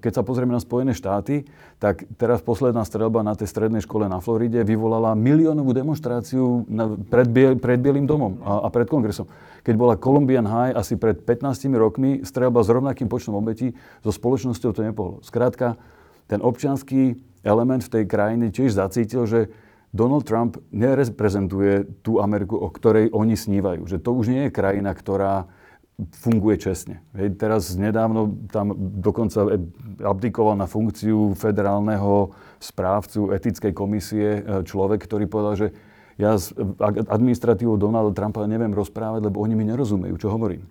Keď sa pozrieme na Spojené štáty, tak teraz posledná strelba na tej strednej škole na Floride vyvolala miliónovú demonstráciu pred, Biel, pred Bielým domom a, pred kongresom. Keď bola Columbian High asi pred 15 rokmi, strelba s rovnakým počtom obetí, so spoločnosťou to nepohlo. Skrátka, ten občianský element v tej krajine tiež zacítil, že Donald Trump nereprezentuje tú Ameriku, o ktorej oni snívajú. Že to už nie je krajina, ktorá funguje čestne. Hej, teraz nedávno tam dokonca abdikoval na funkciu federálneho správcu etickej komisie e, človek, ktorý povedal, že ja s administratívou Donalda Trumpa neviem rozprávať, lebo oni mi nerozumejú, čo hovorím.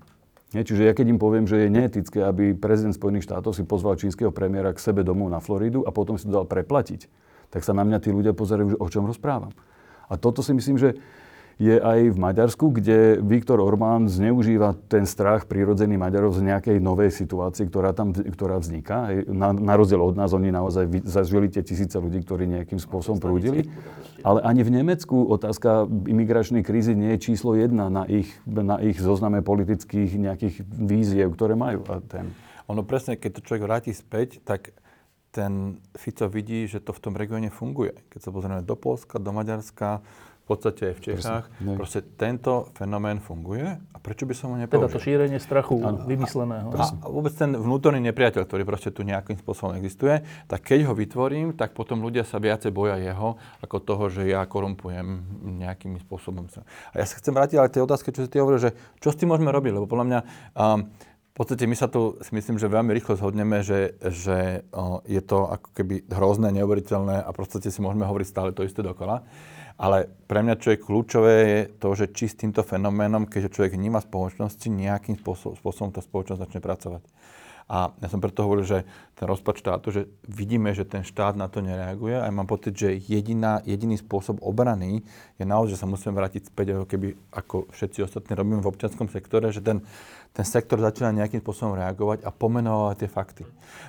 Nie? Čiže ja keď im poviem, že je neetické, aby prezident Spojených štátov si pozval čínskeho premiéra k sebe domov na Floridu a potom si to dal preplatiť, tak sa na mňa tí ľudia pozerajú, že o čom rozprávam. A toto si myslím, že je aj v Maďarsku, kde Viktor Orbán zneužíva ten strach prírodzený Maďarov z nejakej novej situácii, ktorá tam ktorá vzniká. Na, na rozdiel od nás, oni naozaj zažili tie tisíce ľudí, ktorí nejakým spôsobom prúdili. Ale ani v Nemecku otázka imigračnej krízy nie je číslo jedna na ich, na ich zozname politických nejakých víziev, ktoré majú. A ten... Ono presne, keď to človek vráti späť, tak ten Fico vidí, že to v tom regióne funguje. Keď sa pozrieme do Polska, do Maďarska, v podstate aj v Čechách. Presne, ne. Proste tento fenomén funguje a prečo by som ho Teda to nepoužil? šírenie strachu vymysleného. A vôbec ten vnútorný nepriateľ, ktorý proste tu nejakým spôsobom existuje, tak keď ho vytvorím, tak potom ľudia sa viacej boja jeho, ako toho, že ja korumpujem nejakým spôsobom. A ja sa chcem vrátiť ale k tej otázke, čo si ty hovoril, že čo s tým môžeme robiť, lebo podľa mňa um, v podstate my sa tu si myslím, že veľmi rýchlo zhodneme, že, že o, je to ako keby hrozné, neuveriteľné a v podstate si môžeme hovoriť stále to isté dokola. Ale pre mňa, čo je kľúčové, je to, že či s týmto fenoménom, keďže človek vníma spoločnosti, nejakým spôsobom, spôsobom tá spoločnosť začne pracovať. A ja som preto hovoril, že ten rozpad štátu, že vidíme, že ten štát na to nereaguje a ja mám pocit, že jediná, jediný spôsob obrany je naozaj, že sa musíme vrátiť späť, ako keby ako všetci ostatní robíme v občianskom sektore, že ten, ten sektor začína nejakým spôsobom reagovať a pomenovať tie fakty.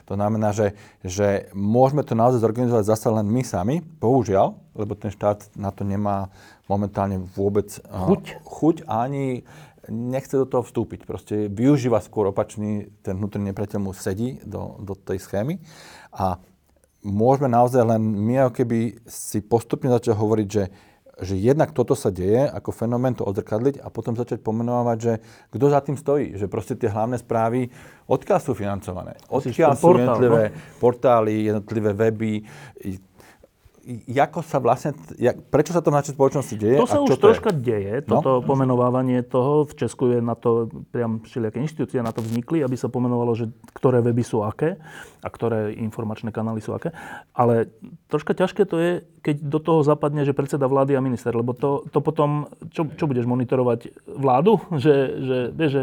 To znamená, že, že môžeme to naozaj zorganizovať zase len my sami, bohužiaľ, lebo ten štát na to nemá momentálne vôbec Chuť. Uh, chuť ani nechce do toho vstúpiť. Proste využíva skôr opačný, ten vnútorný nepriateľ mu sedí do, do tej schémy a môžeme naozaj len my ako keby si postupne začať hovoriť, že že jednak toto sa deje, ako fenomén to odzrkadliť a potom začať pomenovať, že kto za tým stojí. Že proste tie hlavné správy, odkiaľ sú financované. Odkiaľ sú portál, jednotlivé portály, jednotlivé weby, ako sa vlastne, jak, prečo sa to v našej spoločnosti deje? To sa už čo troška to je? deje, No. toto pomenovávanie toho. V Česku je na to, priam všelijaké inštitúcie na to vznikli, aby sa pomenovalo, že ktoré weby sú aké a ktoré informačné kanály sú aké. Ale troška ťažké to je, keď do toho zapadne, že predseda vlády a minister, lebo to, to potom, čo, čo budeš monitorovať vládu? Že, že, vieš, že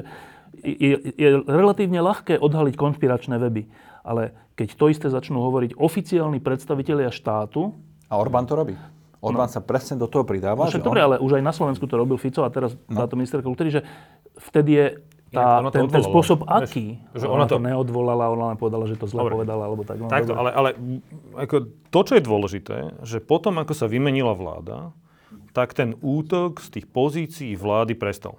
je, je relatívne ľahké odhaliť konšpiračné weby. Ale keď to isté začnú hovoriť oficiálni predstavitelia štátu, A Orbán to robí. Orbán sa presne do toho No pridáva. však že dobre, on- ale už aj na Slovensku to robil Fico a teraz no. táto ministerka kultúry, že vtedy je tá, ten, ten spôsob aký. že ona, ona to to- neodvolala, ona len povedala, že to zle Dobre. povedala, alebo tak. No, Takto, dobre. ale, ale ako to, čo je dôležité, že potom, ako sa vymenila vláda, tak ten útok z tých pozícií vlády prestal.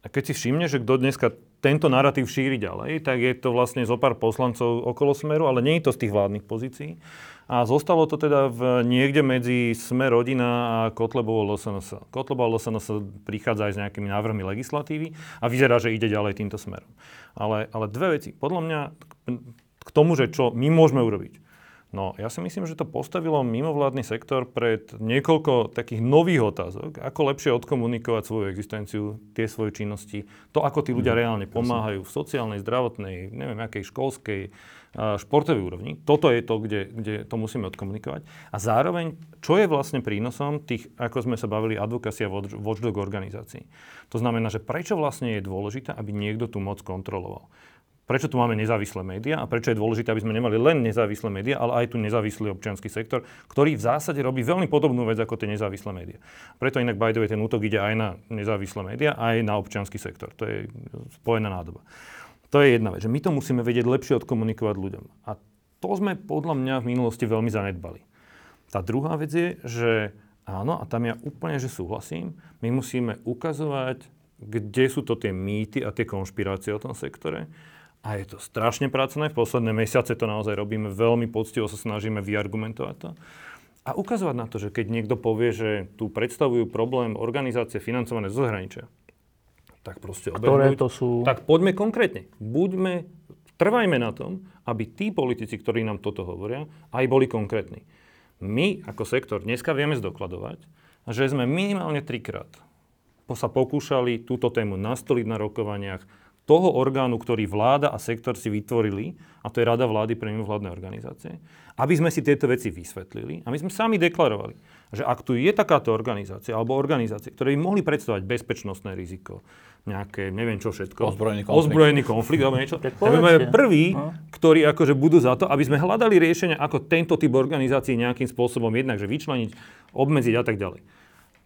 A keď si všimneš, že kto dneska tento narratív šíri ďalej, tak je to vlastne zo pár poslancov okolo Smeru, ale nie je to z tých vládnych pozícií. A zostalo to teda v, niekde medzi Smer rodina a Kotlebovou LSNS. Kotlebová LSNS prichádza aj s nejakými návrhmi legislatívy a vyzerá, že ide ďalej týmto smerom. Ale, ale dve veci. Podľa mňa k tomu, že čo my môžeme urobiť. No, ja si myslím, že to postavilo mimovládny sektor pred niekoľko takých nových otázok. Ako lepšie odkomunikovať svoju existenciu, tie svoje činnosti, to, ako tí ľudia reálne pomáhajú v sociálnej, zdravotnej, neviem, akej školskej, športovej úrovni. Toto je to, kde, kde to musíme odkomunikovať. A zároveň, čo je vlastne prínosom tých, ako sme sa bavili, advokácia watch- watchdog organizácií. To znamená, že prečo vlastne je dôležité, aby niekto tú moc kontroloval. Prečo tu máme nezávislé médiá a prečo je dôležité, aby sme nemali len nezávislé médiá, ale aj tu nezávislý občianský sektor, ktorý v zásade robí veľmi podobnú vec ako tie nezávislé médiá. Preto inak way, ten útok ide aj na nezávislé médiá, aj na občianský sektor. To je spojená nádoba. To je jedna vec, že my to musíme vedieť lepšie odkomunikovať ľuďom. A to sme podľa mňa v minulosti veľmi zanedbali. Tá druhá vec je, že áno, a tam ja úplne, že súhlasím, my musíme ukazovať, kde sú to tie mýty a tie konšpirácie o tom sektore. A je to strašne pracné. V posledné mesiace to naozaj robíme veľmi poctivo, sa snažíme vyargumentovať to. A ukazovať na to, že keď niekto povie, že tu predstavujú problém organizácie financované zo zahraničia, tak proste Ktoré to sú? Tak poďme konkrétne. Buďme, trvajme na tom, aby tí politici, ktorí nám toto hovoria, aj boli konkrétni. My ako sektor dneska vieme zdokladovať, že sme minimálne trikrát sa pokúšali túto tému nastoliť na rokovaniach toho orgánu, ktorý vláda a sektor si vytvorili, a to je Rada vlády pre mimovládne organizácie, aby sme si tieto veci vysvetlili a my sme sami deklarovali, že ak tu je takáto organizácia alebo organizácie, ktoré by mohli predstavovať bezpečnostné riziko, nejaké, neviem čo všetko, Ozbrojený konflikt. ozbrojený konflikt alebo niečo, Tak povedzte. prví, No. ktorí akože budú za to, aby sme hľadali riešenia, ako tento typ organizácií nejakým spôsobom jednak, že vyčleniť, obmedziť a tak ďalej.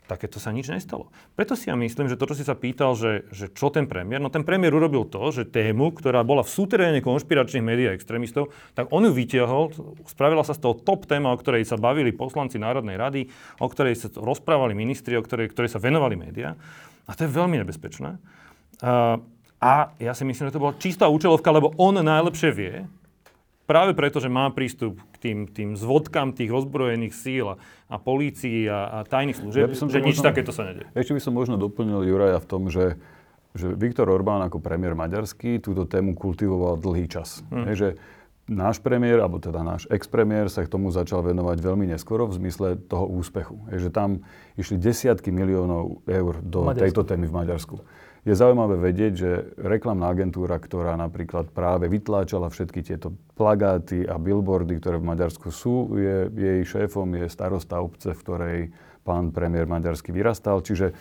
Takéto sa nič nestalo. Preto si ja myslím, že to, čo si sa pýtal, že, že čo ten premiér, no ten premiér urobil to, že tému, ktorá bola v súteréne konšpiračných médií a extrémistov, tak on ju vytiahol, spravila sa z toho top téma, o ktorej sa bavili poslanci Národnej rady, o ktorej sa rozprávali ministri, o ktorej, ktorej sa venovali médiá. A to je veľmi nebezpečné. A, a ja si myslím, že to bola čistá účelovka, lebo on najlepšie vie, práve preto, že má prístup k tým, tým zvodkám tých ozbrojených síl a, a polícií a, a tajných služieb, ja že nič možno, takéto sa nedie. Ešte by som možno doplnil Juraja v tom, že, že Viktor Orbán ako premiér maďarský túto tému kultivoval dlhý čas. Hmm. Hej, že náš premiér, alebo teda náš ex-premiér sa k tomu začal venovať veľmi neskoro v zmysle toho úspechu. Je, že tam išli desiatky miliónov eur do Maďarsku. tejto témy v Maďarsku. Je zaujímavé vedieť, že reklamná agentúra, ktorá napríklad práve vytláčala všetky tieto plagáty a billboardy, ktoré v Maďarsku sú, je, jej šéfom je starosta obce, v ktorej pán premiér maďarsky vyrastal. Čiže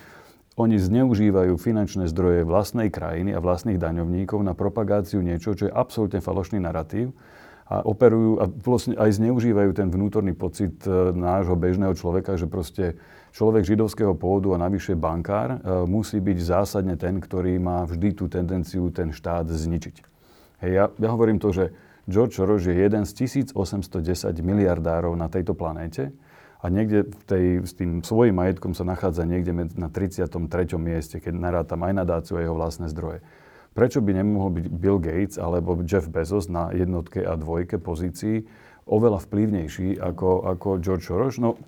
oni zneužívajú finančné zdroje vlastnej krajiny a vlastných daňovníkov na propagáciu niečo, čo je absolútne falošný narratív a operujú a vlastne aj zneužívajú ten vnútorný pocit e, nášho bežného človeka, že proste človek židovského pôvodu a navyše bankár e, musí byť zásadne ten, ktorý má vždy tú tendenciu ten štát zničiť. Hej, ja, ja hovorím to, že George Soros je jeden z 1810 miliardárov na tejto planéte a niekde v tej, s tým svojim majetkom sa nachádza niekde na 33. mieste, keď narátam aj nadáciu a jeho vlastné zdroje. Prečo by nemohol byť Bill Gates alebo Jeff Bezos na jednotke a dvojke pozícií oveľa vplyvnejší ako, ako George Soros? No,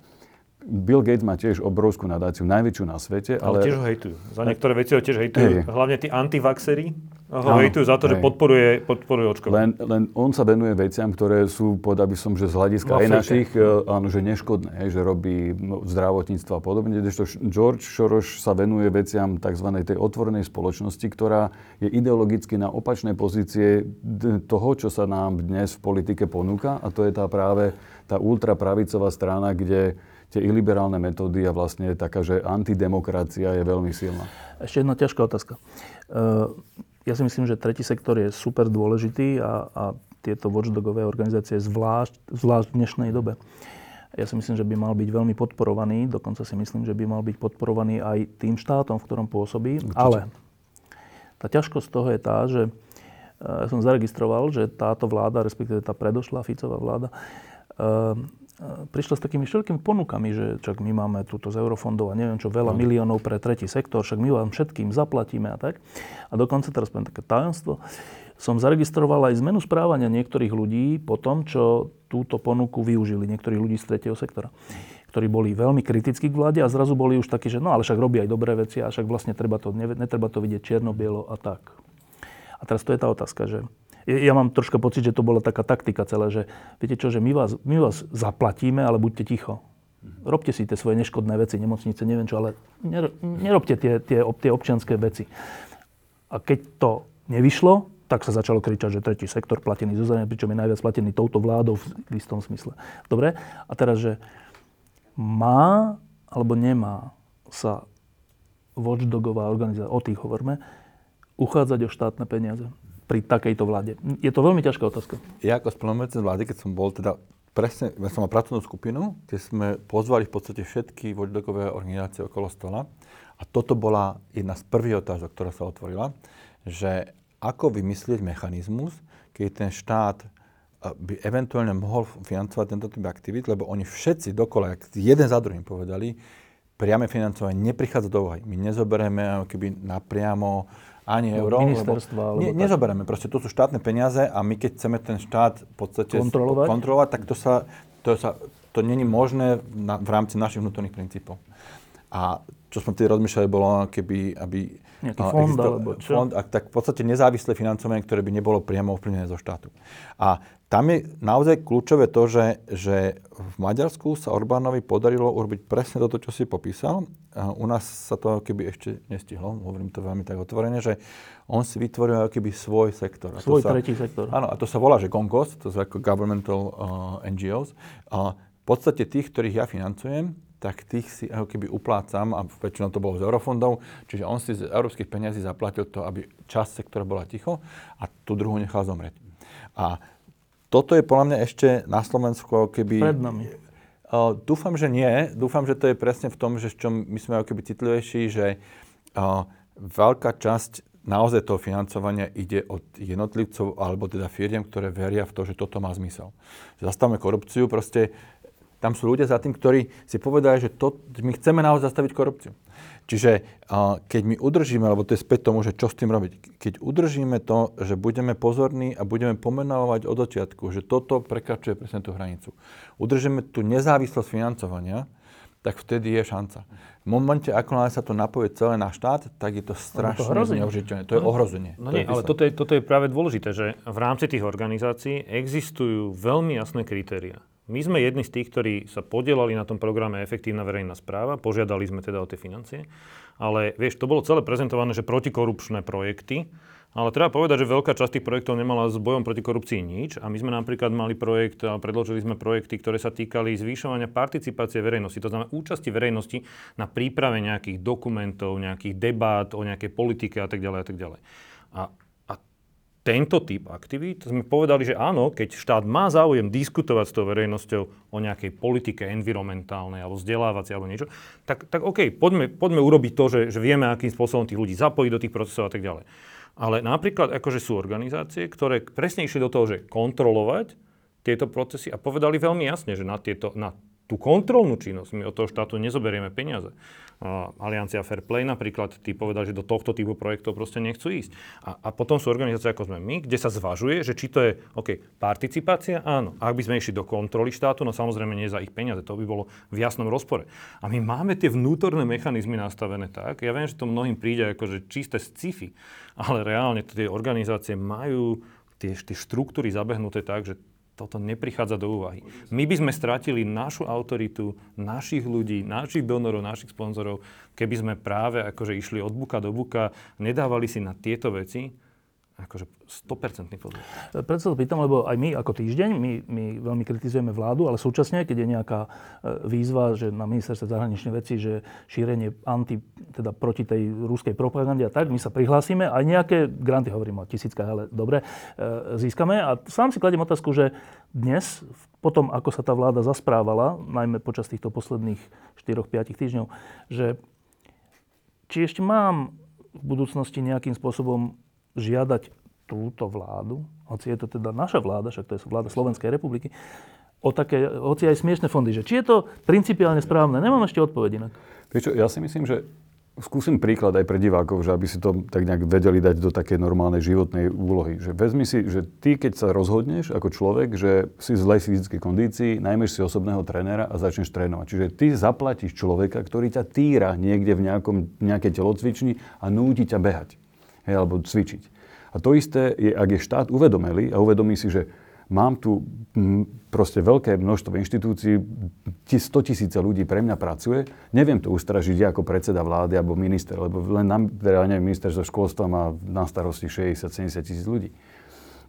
Bill Gates má tiež obrovskú nadáciu, najväčšiu na svete. Ale, ale tiež ho hejtujú. Za niektoré veci ho tiež hejtujú. Hey. Hlavne tí antivaxery ho hejtujú za to, hej. že podporuje, podporuje očkovanie. Len, len on sa venuje veciam, ktoré sú, povedal by som, že z hľadiska aj našich, e, áno, že neškodné, hej, že robí no, zdravotníctvo a podobne. Kdežto George Soros sa venuje veciam tzv. tej otvorenej spoločnosti, ktorá je ideologicky na opačnej pozície toho, čo sa nám dnes v politike ponúka a to je tá práve tá ultrapravicová strana, kde tie iliberálne metódy a vlastne taká, že antidemokracia je veľmi silná. Ešte jedna ťažká otázka. Uh, ja si myslím, že tretí sektor je super dôležitý a, a tieto watchdogové organizácie zvlášť, zvlášť v dnešnej dobe. Ja si myslím, že by mal byť veľmi podporovaný, dokonca si myslím, že by mal byť podporovaný aj tým štátom, v ktorom pôsobí. Určite. Ale tá ťažkosť toho je tá, že e, ja som zaregistroval, že táto vláda, respektíve tá predošlá Ficová vláda, e, prišla s takými všetkými ponukami, že čak my máme túto z eurofondov a neviem čo, veľa miliónov pre tretí sektor, však my vám všetkým zaplatíme a tak. A dokonca teraz poviem také tajomstvo, som zaregistroval aj zmenu správania niektorých ľudí po tom, čo túto ponuku využili, niektorí ľudí z tretieho sektora ktorí boli veľmi kritickí k vláde a zrazu boli už takí, že no ale však robí aj dobré veci a však vlastne treba to, netreba to vidieť čierno-bielo a tak. A teraz to je tá otázka, že ja mám troška pocit, že to bola taká taktika celé, že viete čo, že my vás, my vás zaplatíme, ale buďte ticho. Robte si tie svoje neškodné veci, nemocnice, neviem čo, ale nerobte tie, tie, tie občianské veci. A keď to nevyšlo, tak sa začalo kričať, že tretí sektor platený zo zrania, pričom je najviac platený touto vládou v istom smysle. Dobre? A teraz, že má alebo nemá sa watchdogová organizácia, o tých hovoríme, uchádzať o štátne peniaze pri takejto vláde? Je to veľmi ťažká otázka. Ja ako spolumocný vlády, keď som bol teda presne, ja som mal pracovnú skupinu, kde sme pozvali v podstate všetky watchdogové organizácie okolo stola a toto bola jedna z prvých otázok, ktorá sa otvorila, že ako vymyslieť mechanizmus, keď ten štát eh, by eventuálne mohol financovať tento typ aktivít, lebo oni všetci dokola, jeden za druhým povedali, priame financovanie neprichádza do úvahy. My nezoberieme keby napriamo ani euro. Ministerstva. Lebo, ne, nezoberieme. Proste to sú štátne peniaze a my keď chceme ten štát v podstate kontrolovať, kontrolovať tak to sa, to sa, to není možné na, v rámci našich vnútorných princípov. A čo sme tedy rozmýšľali, bolo keby, aby Nejaký fond, existo, alebo čo? Fond, a tak v podstate nezávislé financovanie, ktoré by nebolo priamo ovplyvnené zo štátu. A tam je naozaj kľúčové to, že, že v Maďarsku sa Orbánovi podarilo urobiť presne toto, čo si popísal. A u nás sa to keby ešte nestihlo, hovorím to veľmi tak otvorene, že on si vytvoril keby svoj sektor. A svoj sa, tretí sektor. Áno, a to sa volá, že GONGOS, to sú ako Governmental uh, NGOs. A v podstate tých, ktorých ja financujem, tak tých si ako keby uplácam, a väčšinou to bolo z eurofondov, čiže on si z európskych peniazí zaplatil to, aby časť sektora bola ticho a tú druhú nechal zomrieť. A toto je podľa mňa ešte na Slovensku keby... Pred nami. Uh, dúfam, že nie. Dúfam, že to je presne v tom, že v čom my sme keby citlivejší, že uh, veľká časť naozaj toho financovania ide od jednotlivcov alebo teda firiem, ktoré veria v to, že toto má zmysel. Zastavme korupciu, proste tam sú ľudia za tým, ktorí si povedali, že to, my chceme naozaj zastaviť korupciu. Čiže keď my udržíme, lebo to je späť tomu, že čo s tým robiť, keď udržíme to, že budeme pozorní a budeme pomenovať od začiatku, že toto prekračuje presne tú hranicu. Udržíme tú nezávislosť financovania, tak vtedy je šanca. V momente, ako sa to napoje celé na štát, tak je to strašne no to neužiteľné. To je ohrozenie. No nie, ale toto je, toto je práve dôležité, že v rámci tých organizácií existujú veľmi jasné kritéria. My sme jedni z tých, ktorí sa podielali na tom programe Efektívna verejná správa, požiadali sme teda o tie financie, ale vieš, to bolo celé prezentované, že protikorupčné projekty, ale treba povedať, že veľká časť tých projektov nemala s bojom proti korupcii nič a my sme napríklad mali projekt predložili sme projekty, ktoré sa týkali zvýšovania participácie verejnosti, to znamená účasti verejnosti na príprave nejakých dokumentov, nejakých debát o nejakej politike a tak ďalej a tak ďalej. A tento typ aktivít sme povedali, že áno, keď štát má záujem diskutovať s tou verejnosťou o nejakej politike environmentálnej alebo vzdelávacej alebo niečo, tak, tak OK, poďme, poďme urobiť to, že, že vieme, akým spôsobom tých ľudí zapojiť do tých procesov a tak ďalej. Ale napríklad akože sú organizácie, ktoré presne išli do toho, že kontrolovať tieto procesy a povedali veľmi jasne, že na, tieto, na tú kontrolnú činnosť. My od toho štátu nezoberieme peniaze. Aliancia Fair Play napríklad, tí povedali, že do tohto typu projektov proste nechcú ísť. A, a potom sú organizácie ako sme my, kde sa zvažuje, že či to je, OK, participácia, áno. Ak by sme išli do kontroly štátu, no samozrejme nie za ich peniaze, to by bolo v jasnom rozpore. A my máme tie vnútorné mechanizmy nastavené tak, ja viem, že to mnohým príde ako že čisté sci-fi, ale reálne tie organizácie majú tie, tie štruktúry zabehnuté tak, že toto neprichádza do úvahy. My by sme stratili našu autoritu, našich ľudí, našich donorov, našich sponzorov, keby sme práve akože išli od buka do buka, nedávali si na tieto veci akože 100% pozor. Preto sa pýtam, lebo aj my ako týždeň, my, my veľmi kritizujeme vládu, ale súčasne, keď je nejaká e, výzva, že na ministerstve zahraničných vecí, že šírenie anti, teda proti tej ruskej propagande a tak, my sa prihlásime, aj nejaké granty, hovorím o tisíckach, ale dobre, e, získame. A sám si kladiem otázku, že dnes, potom ako sa tá vláda zasprávala, najmä počas týchto posledných 4-5 týždňov, že či ešte mám v budúcnosti nejakým spôsobom žiadať túto vládu, hoci je to teda naša vláda, však to je vláda Slovenskej republiky, o také, hoci aj smiešne fondy, že či je to principiálne správne. Nemám ešte odpoveď inak. Vieš čo, ja si myslím, že skúsim príklad aj pre divákov, že aby si to tak nejak vedeli dať do takej normálnej životnej úlohy. Že vezmi si, že ty keď sa rozhodneš ako človek, že si v zlej fyzickej kondícii, najmeš si osobného trénera a začneš trénovať. Čiže ty zaplatíš človeka, ktorý ťa týra niekde v nejakom, nejakej telocvični a núti ťa behať hej, alebo cvičiť. A to isté je, ak je štát uvedomelý a uvedomí si, že mám tu proste veľké množstvo inštitúcií, 100 tisíce ľudí pre mňa pracuje, neviem to ustražiť ja ako predseda vlády alebo minister, lebo len nám, teda neviem, ministerstvo školstva má na starosti 60-70 tisíc ľudí.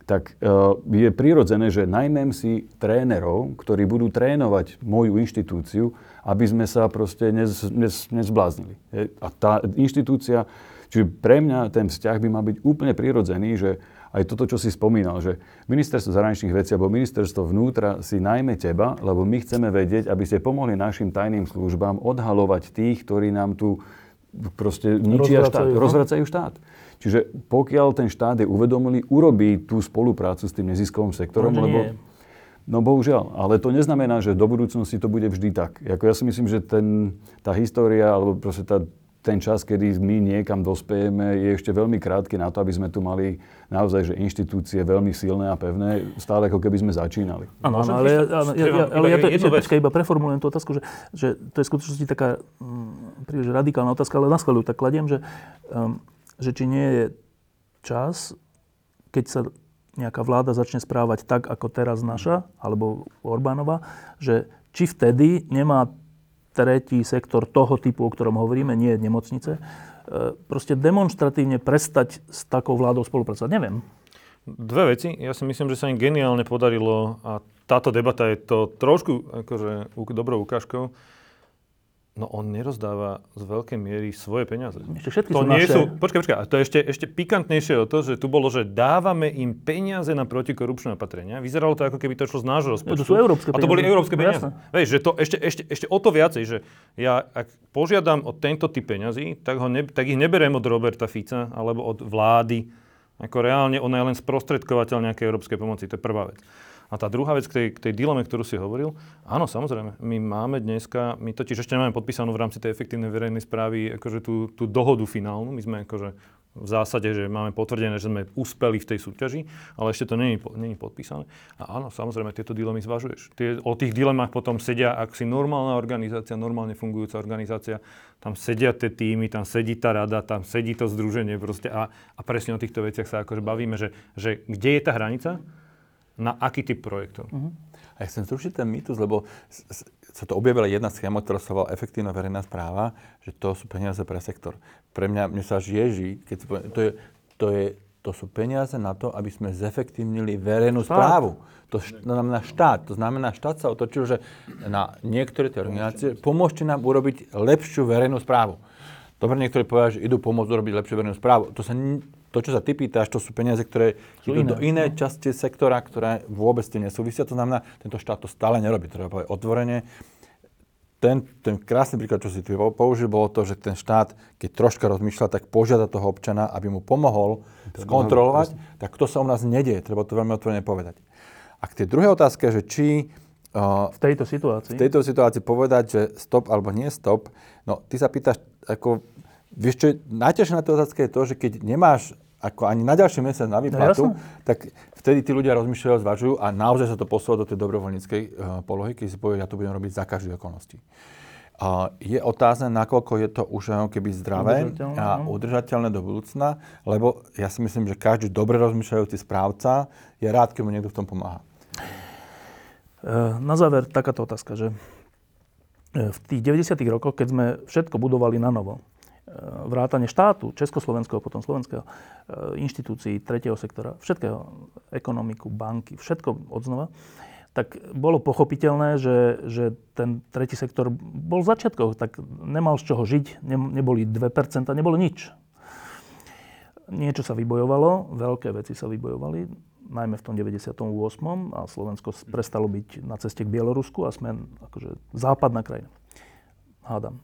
Tak uh, je prirodzené, že najmem si trénerov, ktorí budú trénovať moju inštitúciu, aby sme sa proste nez, nez, nezbláznili. A tá inštitúcia Čiže pre mňa ten vzťah by mal byť úplne prirodzený, že aj toto, čo si spomínal, že ministerstvo zahraničných vecí alebo ministerstvo vnútra si najmä teba, lebo my chceme vedieť, aby ste pomohli našim tajným službám odhalovať tých, ktorí nám tu proste ničia štát, no? rozvracajú štát. Čiže pokiaľ ten štát je uvedomilý, urobí tú spoluprácu s tým neziskovým sektorom, lebo... Nie. No bohužiaľ, ale to neznamená, že do budúcnosti to bude vždy tak. Jako ja si myslím, že ten, tá história, alebo proste tá, ten čas, kedy my niekam dospejeme, je ešte veľmi krátky na to, aby sme tu mali naozaj že inštitúcie veľmi silné a pevné, stále ako keby sme začínali. Áno, ale, ja, ja, ja, ale ja to počkaj, iba preformulujem tú otázku, že, že to je v skutočnosti taká mm, príliš radikálna otázka, ale na schváľu tak kladiem, že, um, že či nie je čas, keď sa nejaká vláda začne správať tak, ako teraz naša, alebo Orbánova, že či vtedy nemá tretí sektor toho typu, o ktorom hovoríme, nie nemocnice, e, proste demonstratívne prestať s takou vládou spolupracovať. Neviem. Dve veci. Ja si myslím, že sa im geniálne podarilo a táto debata je to trošku akože, dobrou ukážkou No on nerozdáva z veľkej miery svoje peniaze. Ešte všetky to sú nie naše. sú, počkaj, počkaj, a to je ešte, ešte pikantnejšie o to, že tu bolo, že dávame im peniaze na protikorupčné opatrenia. Vyzeralo to, ako keby to šlo z nášho rozpočtu. To sú európske peniaze. A to boli európske peniaze. Vieš, že to ešte, ešte, ešte o to viacej, že ja ak požiadam o tento typ peňazí, tak, ho ne, tak ich neberiem od Roberta Fica alebo od vlády. Ako reálne, ona je len sprostredkovateľ nejakej európskej pomoci. To je prvá vec. A tá druhá vec k tej, k tej dileme, ktorú si hovoril, áno, samozrejme, my máme dneska, my totiž ešte nemáme podpísanú v rámci tej efektívnej verejnej správy akože tú, tú dohodu finálnu, my sme akože v zásade, že máme potvrdené, že sme uspeli v tej súťaži, ale ešte to není, podpísané. A áno, samozrejme, tieto dilemy zvažuješ. Tie, o tých dilemách potom sedia, ak si normálna organizácia, normálne fungujúca organizácia, tam sedia tie týmy, tam sedí tá rada, tam sedí to združenie proste a, a presne o týchto veciach sa akože bavíme, že, že kde je tá hranica, na aký typ projektov. Uh-huh. A ja chcem zrušiť ten mýtus, lebo sa to objavila jedna schéma, ktorá sa volá efektívna verejná správa, že to sú peniaze pre sektor. Pre mňa, mne sa až ježí, keď si poviem, to, je, to, je, to sú peniaze na to, aby sme zefektívnili verejnú štát. správu. To št- znamená štát. To znamená, štát sa otočil, že na niektoré tie organizácie pomôžte nám urobiť lepšiu verejnú správu. Dobre, niektorí povedia, že idú pomôcť urobiť lepšiu verejnú správu. To sa to, čo sa ty pýtaš, to sú peniaze, ktoré sú idú iné. do inej no. časti sektora, ktoré vôbec tým nesúvisia. To znamená, tento štát to stále nerobí. Treba povedať otvorene. Ten, ten krásny príklad, čo si ty použil, bolo to, že ten štát, keď troška rozmýšľa, tak požiada toho občana, aby mu pomohol to skontrolovať, tak to sa u nás nedieje. Treba to veľmi otvorene povedať. A k tej druhej otázke, že či v tejto situácii? V tejto situácii povedať, že stop alebo nie stop. No, ty sa pýtaš, ako, vieš čo, najťažšie na tej otázke je to, že keď nemáš ako ani na ďalší mesiac na výplatu, no, tak vtedy tí ľudia rozmýšľajú, zvažujú a naozaj sa to posúva do tej dobrovoľníckej uh, polohy, keď si povie, ja to budem robiť za každé okolnosti. Uh, je otázne, nakoľko je to už ako keby zdravé udržateľné, a no. udržateľné do budúcna, lebo ja si myslím, že každý dobre rozmýšľajúci správca je rád, keď mu niekto v tom pomáha. Uh, na záver takáto otázka, že v tých 90. rokoch, keď sme všetko budovali na novo, vrátane štátu, Československého, potom slovenského, e, inštitúcií, tretieho sektora, všetkého, ekonomiku, banky, všetko odznova, tak bolo pochopiteľné, že, že ten tretí sektor bol v začiatkoch, tak nemal z čoho žiť, ne, neboli 2%, nebolo nič. Niečo sa vybojovalo, veľké veci sa vybojovali, najmä v tom 98. a Slovensko prestalo byť na ceste k Bielorusku a sme akože západná krajina. Hádam.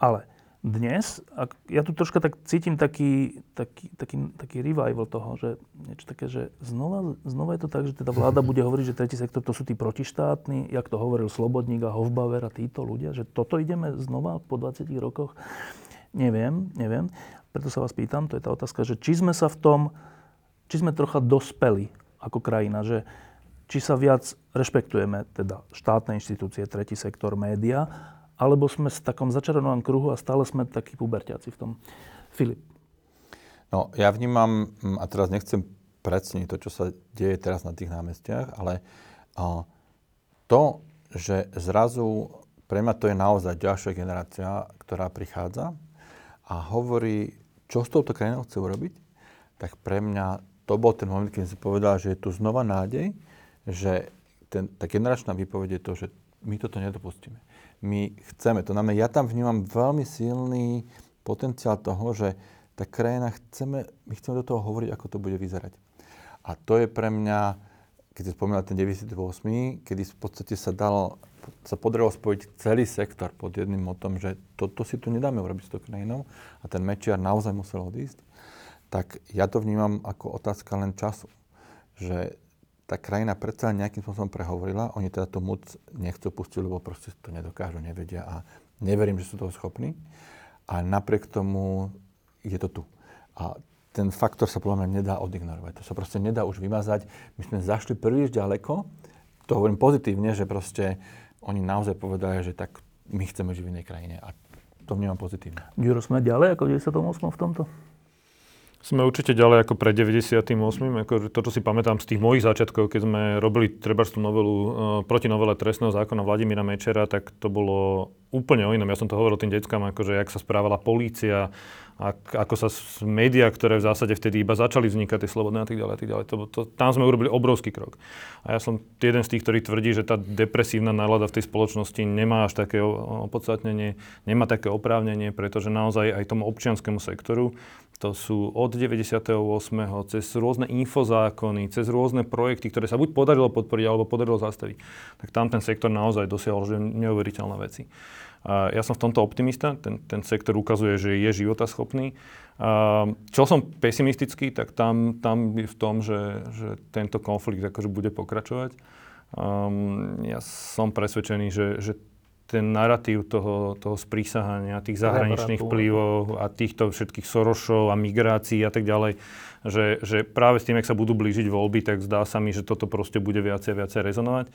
Ale dnes, ak, ja tu troška tak cítim taký, taký, taký, taký revival toho, že niečo také, že znova, znova je to tak, že teda vláda bude hovoriť, že tretí sektor to sú tí protištátni, jak to hovoril Slobodník a Hofbauer a títo ľudia, že toto ideme znova po 20 rokoch. Neviem, neviem. Preto sa vás pýtam, to je tá otázka, že či sme sa v tom, či sme trocha dospeli ako krajina, že či sa viac rešpektujeme, teda štátne inštitúcie, tretí sektor, média, alebo sme v takom začarovanom kruhu a stále sme takí pubertiaci v tom. Filip. No, ja vnímam, mm, a teraz nechcem predsniť to, čo sa deje teraz na tých námestiach, ale a, to, že zrazu pre mňa to je naozaj ďalšia generácia, ktorá prichádza a hovorí, čo s touto krajinou chce urobiť, tak pre mňa to bol ten moment, keď som povedal, že je tu znova nádej, že ten, tá generačná výpoveď je to, že my toto nedopustíme my chceme. To znamená, ja tam vnímam veľmi silný potenciál toho, že tá krajina chceme, my chceme do toho hovoriť, ako to bude vyzerať. A to je pre mňa, keď si spomínal ten 98, kedy v podstate sa dalo, sa podarilo spojiť celý sektor pod jedným motom, že toto si tu nedáme urobiť s tou krajinou a ten mečiar naozaj musel odísť, tak ja to vnímam ako otázka len času. Že tá krajina predsa nejakým spôsobom prehovorila. Oni teda tú moc nechcú pustiť, lebo proste to nedokážu, nevedia a neverím, že sú toho schopní. A napriek tomu je to tu. A ten faktor sa podľa mňa nedá odignorovať. To sa proste nedá už vymazať. My sme zašli príliš ďaleko. To hovorím pozitívne, že proste oni naozaj povedali, že tak my chceme žiť v inej krajine. A to vnímam pozitívne. Juro, sme ďalej ako v 98. v tomto? Sme určite ďalej ako pred 98. Ako to, čo si pamätám z tých mojich začiatkov, keď sme robili treba tú novelu uh, proti novele trestného zákona Vladimíra Mečera, tak to bolo úplne o inom. Ja som to hovoril tým deckám, akože jak sa správala polícia, ak, ako sa médiá, ktoré v zásade vtedy iba začali vznikať, tie slobodné a tak ďalej, a tak ďalej. To, to, tam sme urobili obrovský krok. A ja som jeden z tých, ktorý tvrdí, že tá depresívna nálada v tej spoločnosti nemá až také opodstatnenie, nemá také oprávnenie, pretože naozaj aj tomu občianskému sektoru to sú od 98. cez rôzne infozákony, cez rôzne projekty, ktoré sa buď podarilo podporiť, alebo podarilo zastaviť. Tak tam ten sektor naozaj dosiahol že neuveriteľné veci. Ja som v tomto optimista, ten, ten sektor ukazuje, že je životaschopný. A čo som pesimistický, tak tam, tam je v tom, že, že tento konflikt akože bude pokračovať. Ja som presvedčený, že, že ten narratív toho, toho sprísahania, tých zahraničných vplyvov a týchto všetkých Sorošov a migrácií a tak ďalej, že, že práve s tým, ak sa budú blížiť voľby, tak zdá sa mi, že toto proste bude viacej a viacej rezonovať.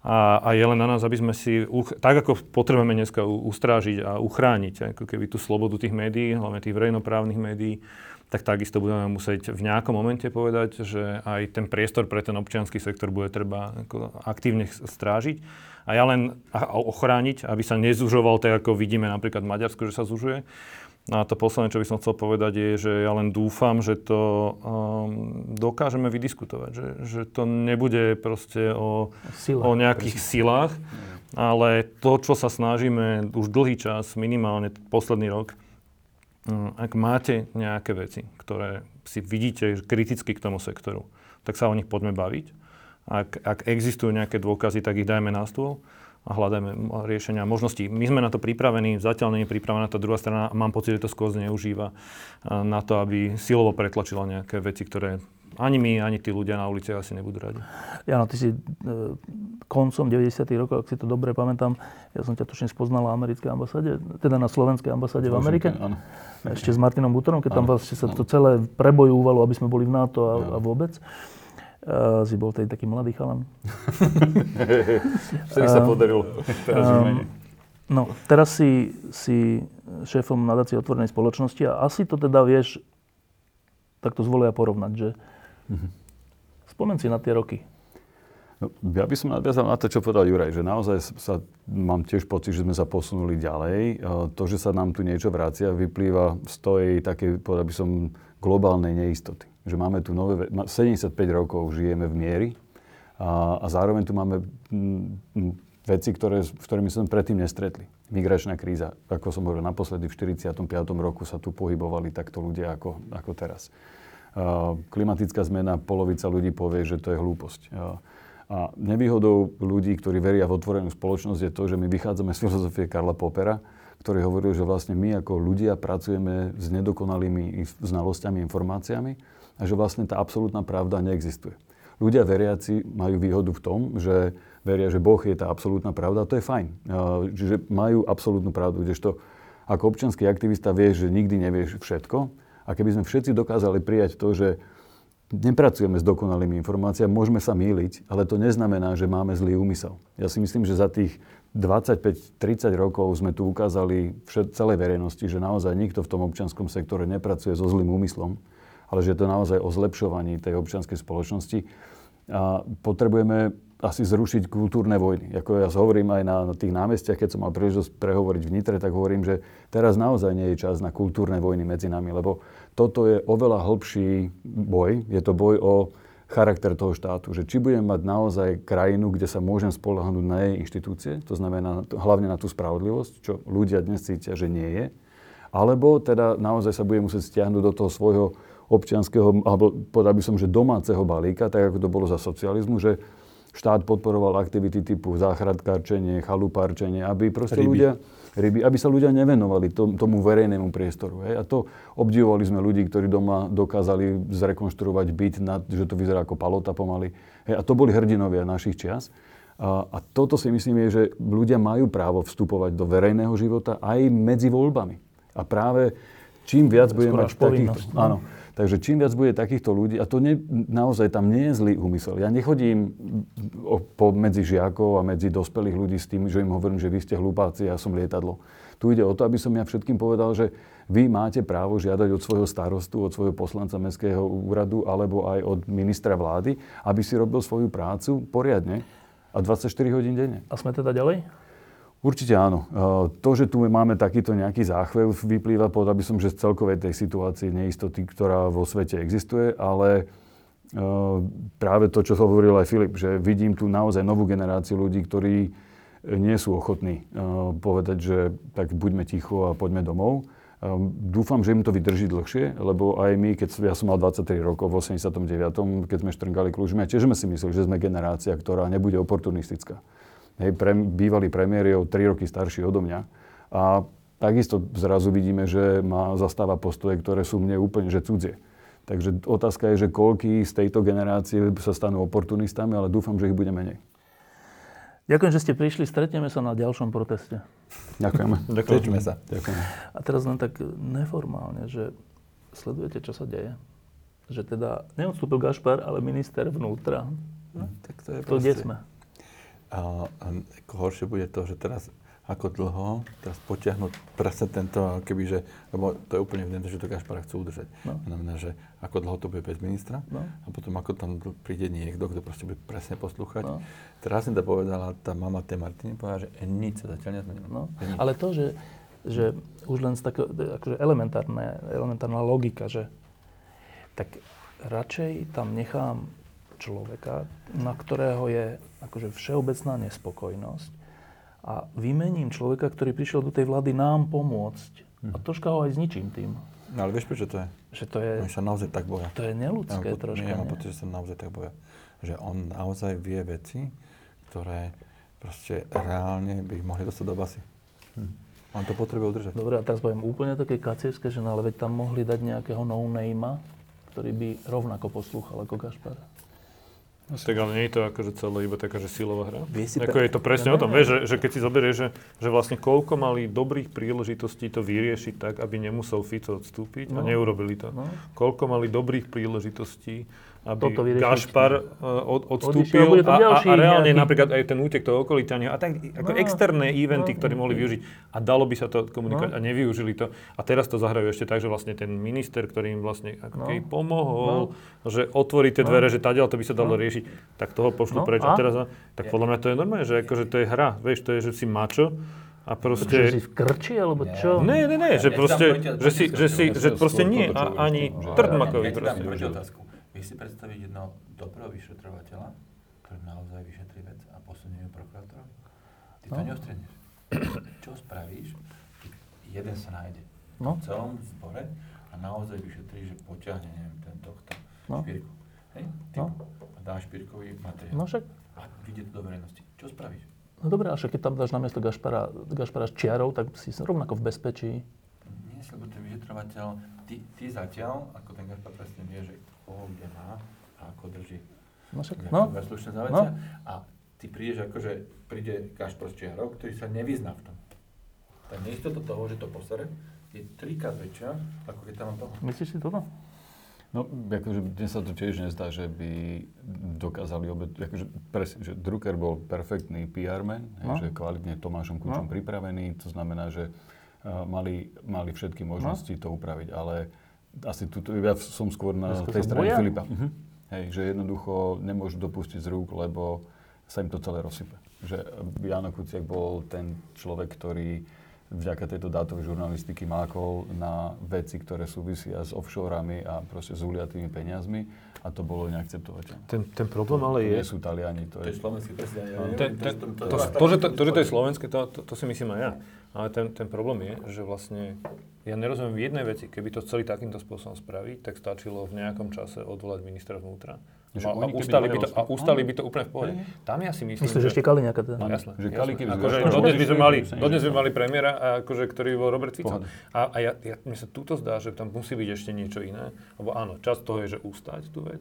A, a je len na nás, aby sme si, tak ako potrebujeme dneska ustrážiť a uchrániť ako keby tú slobodu tých médií, hlavne tých verejnoprávnych médií, tak takisto budeme musieť v nejakom momente povedať, že aj ten priestor pre ten občianský sektor bude treba aktívne strážiť a ja len ochrániť, aby sa nezužoval tak, ako vidíme napríklad v Maďarsku, že sa zužuje. No a to posledné, čo by som chcel povedať, je, že ja len dúfam, že to um, dokážeme vydiskutovať. Že, že to nebude proste o, Sila, o nejakých presne. silách, ale to, čo sa snažíme už dlhý čas, minimálne posledný rok, ak máte nejaké veci, ktoré si vidíte kriticky k tomu sektoru, tak sa o nich poďme baviť ak, ak existujú nejaké dôkazy, tak ich dajme na stôl a hľadajme riešenia možností. My sme na to pripravení, zatiaľ nie je pripravená tá druhá strana a mám pocit, že to skôr zneužíva na to, aby silovo pretlačila nejaké veci, ktoré ani my, ani tí ľudia na ulici asi nebudú radi. Jano, ty si e, koncom 90. rokov, ak si to dobre pamätám, ja som ťa tuším spoznal na americkej ambasáde, teda na slovenskej ambasáde v Amerike. Áno. Ešte s Martinom Butorom, keď áno, tam vlastne sa to celé prebojúvalo, aby sme boli v NATO a, a vôbec. Uh, si bol tedy taký mladý chalan. Vtedy sa podarilo. Teraz um, No, teraz si, si šéfom nadácie otvorenej spoločnosti a asi to teda vieš takto zvolia porovnať, že mm-hmm. spomen si na tie roky. No, ja by som nadviazal na to, čo povedal Juraj, že naozaj sa, mám tiež pocit, že sme sa posunuli ďalej. To, že sa nám tu niečo vracia, vyplýva z tej takej, povedal by som, globálnej neistoty že máme tu nové, 75 rokov žijeme v miery a, a zároveň tu máme veci, ktoré, s ktorými sme predtým nestretli. Migračná kríza, ako som hovoril, naposledy v 45. roku sa tu pohybovali takto ľudia ako, ako teraz. A, klimatická zmena, polovica ľudí povie, že to je hlúposť. A, a nevýhodou ľudí, ktorí veria v otvorenú spoločnosť, je to, že my vychádzame z filozofie Karla Popera, ktorý hovoril, že vlastne my ako ľudia pracujeme s nedokonalými znalosťami, informáciami a že vlastne tá absolútna pravda neexistuje. Ľudia veriaci majú výhodu v tom, že veria, že Boh je tá absolútna pravda to je fajn. Čiže majú absolútnu pravdu, kdežto ako občanský aktivista vieš, že nikdy nevieš všetko a keby sme všetci dokázali prijať to, že nepracujeme s dokonalými informáciami, môžeme sa míliť, ale to neznamená, že máme zlý úmysel. Ja si myslím, že za tých 25-30 rokov sme tu ukázali všet, celej verejnosti, že naozaj nikto v tom občianskom sektore nepracuje so zlým úmyslom ale že je to naozaj o zlepšovaní tej občianskej spoločnosti. A potrebujeme asi zrušiť kultúrne vojny. Ako ja hovorím aj na, na tých námestiach, keď som mal príležitosť prehovoriť v Nitre, tak hovorím, že teraz naozaj nie je čas na kultúrne vojny medzi nami, lebo toto je oveľa hlbší boj. Je to boj o charakter toho štátu. Že či budeme mať naozaj krajinu, kde sa môžem spolahnúť na jej inštitúcie, to znamená hlavne na tú spravodlivosť, čo ľudia dnes cítia, že nie je, alebo teda naozaj sa bude musieť stiahnuť do toho svojho občianského, alebo povedal by som, že domáceho balíka, tak ako to bolo za socializmu, že štát podporoval aktivity typu záchratkárčenie, chalupárčenie, aby proste ryby. ľudia, ryby, aby sa ľudia nevenovali tom, tomu verejnému priestoru. Hej. A to obdivovali sme ľudí, ktorí doma dokázali zrekonštruovať byt, na, že to vyzerá ako palota pomaly. Hej. A to boli hrdinovia našich čias. A, a toto si myslím je, že ľudia majú právo vstupovať do verejného života aj medzi voľbami. A práve čím viac budeme mať takýchto... No. Áno, Takže čím viac bude takýchto ľudí, a to ne, naozaj tam nie je zlý úmysel. Ja nechodím po, medzi žiakov a medzi dospelých ľudí s tým, že im hovorím, že vy ste hlupáci, ja som lietadlo. Tu ide o to, aby som ja všetkým povedal, že vy máte právo žiadať od svojho starostu, od svojho poslanca Mestského úradu alebo aj od ministra vlády, aby si robil svoju prácu poriadne a 24 hodín denne. A sme teda ďalej? Určite áno. To, že tu máme takýto nejaký záchvev, vyplýva, povedal by som, že z celkovej tej situácie neistoty, ktorá vo svete existuje, ale práve to, čo hovoril aj Filip, že vidím tu naozaj novú generáciu ľudí, ktorí nie sú ochotní povedať, že tak buďme ticho a poďme domov. Dúfam, že im to vydrží dlhšie, lebo aj my, keď ja som mal 23 rokov v 89., keď sme štrngali kľúčmi, tiež sme si mysleli, že sme generácia, ktorá nebude oportunistická. Hej, pre, bývalý premiér je o 3 roky starší odo mňa. A takisto zrazu vidíme, že má zastáva postoje, ktoré sú mne úplne že cudzie. Takže otázka je, že koľký z tejto generácie sa stanú oportunistami, ale dúfam, že ich bude menej. Ďakujem, že ste prišli. Stretneme sa na ďalšom proteste. Ďakujeme. Ďakujeme sa. Ďakujeme. A teraz len tak neformálne, že sledujete, čo sa deje. Že teda neodstúpil Gašpar, ale minister vnútra. No, tak to je To kde sme? A, a horšie bude to, že teraz ako dlho teraz potiahnuť presne tento, keby, že, lebo to je úplne evidentné, že to Gašpara chcú udržať. No. Znamená, že ako dlho to bude bez ministra No. a potom ako tam príde niekto, kto proste bude presne poslúchať. No. Teraz mi to povedala tá mama tej Martiny, povedala, že e, nič sa zatiaľ nezmenilo. No. Že nič. Ale to, že, že už len z takého, akože elementárna logika, že tak radšej tam nechám človeka, na ktorého je akože všeobecná nespokojnosť a vymením človeka, ktorý prišiel do tej vlády nám pomôcť. A troška ho aj zničím tým. No ale vieš, prečo to je? Že to je, Oni sa naozaj tak boja. to je neludské Ja troška, Ja mám pocit, že sa naozaj tak boja. Že on naozaj vie veci, ktoré proste reálne by ich mohli dostať do basy. On to potrebuje udržať. Dobre, a teraz poviem úplne také kacierské, že no, ale veď tam mohli dať nejakého no-name'a, ktorý by rovnako poslúchal ako Gašpar. Tak ale nie je to akože celé iba taká, že silová hra. Ako pre- je to presne Ja o tom, vieš, že, že keď si zoberieš, že, že vlastne koľko mali dobrých príležitostí to vyriešiť tak, aby nemusel Fico odstúpiť a No. neurobili to. No. Koľko mali dobrých príležitostí, aby Toto. Gašpar od, Odišiel, odstúpil a, a, a reálne nejaký- napríklad aj ten útek toho okolitania a tak ako No. externé eventy, No. ktoré mohli využiť a dalo by sa to komunikovať No. a nevyužili to. A teraz to zahrajú ešte tak, že vlastne ten minister, ktorý im vlastne ako No. keby pomohol, že otvorí tie dvere, že tadiaľ to by sa dalo No. riešiť, tak toho pošlu No, preč. a? A teraz, tak podľa mňa to je normálne, že akože to je hra, vieš, to je, že si mačo a Že si proste... v krči, alebo čo? Ne, ne, ne, že proste, že si, že si, že proste nie, a ani že- trd Ja- makový ja ti dám proste. Vieš si predstaviť jedno dobrého vyšetrovateľa, ktorý naozaj vyšetrí vec a posunie ju prokurátorovi? Ty to No. neostriedneš. Čo spravíš, jeden sa nájde No. v celom zbore a naozaj vyšetrí, že poťahne, neviem, ten tohto No. špírku. Hej? No. Typu. A dá špírkový materiál. No však, A vyjde to do verejnosti. Čo spravíš? no dobré, ale však keď tam dáš na miesto Gašpara, Gašpara s čiarou, tak si rovnako v bezpečí. Nie, lebo ten vyšetrovateľ, ty, ty zatiaľ, ako ten Gašpar presne vie, že koho kde má a ako drží No však, no. slušné No. zavecia. A ty prídeš akože, príde Gašpar z Čiarov, ktorý sa nevyzná v tom. Tá neistota toho, že to posere, je trikrát väčšia, ako keď tam mám toho. Myslíš si toto? No, akože mne sa to tiež nezdá, že by dokázali obe... Akože presne, že Drucker bol perfektný PR man, No. no. že kvalitne Tomášom Kučom No. pripravený, to znamená, že uh, mali, mali všetky možnosti to upraviť, ale asi tu, ja som skôr na Dneska tej strane boja? Filipa. Mhm. Hej, že jednoducho nemôžu dopustiť z rúk, lebo sa im to celé rozsype. Že Jano Kuciak bol ten človek, ktorý vďaka tejto dátovej žurnalistiky mákol na veci, ktoré súvisia s offshorami a proste s uliatými peniazmi a to bolo neakceptovateľné. Ten, ten problém ale to je, nie sú Taliani, to To je... slovenský prezident. ja to- to- to, to- to, že to, to, to je slovenské, to, to, to si myslím aj ja. Ale ten, ten problém je, že vlastne ja nerozumiem v jednej veci. Keby to chceli takýmto spôsobom spraviť, tak stačilo v nejakom čase odvolať ministra vnútra. Že A, a, oni ustali by to, a ustali by to úplne v pohode. Tam ja si myslím, Myslíš, že ešte Kaliňaka teda? No, jasné. Že. Kali keby akože, dodnes by sme mali, dodnes by nestalo. mali premiéra, akože, ktorý bol Robert Fico. Pohode. A, a ja, ja, mne sa túto zdá, že tam musí byť ešte niečo iné. Lebo áno, čas toho je, že ustať tú vec,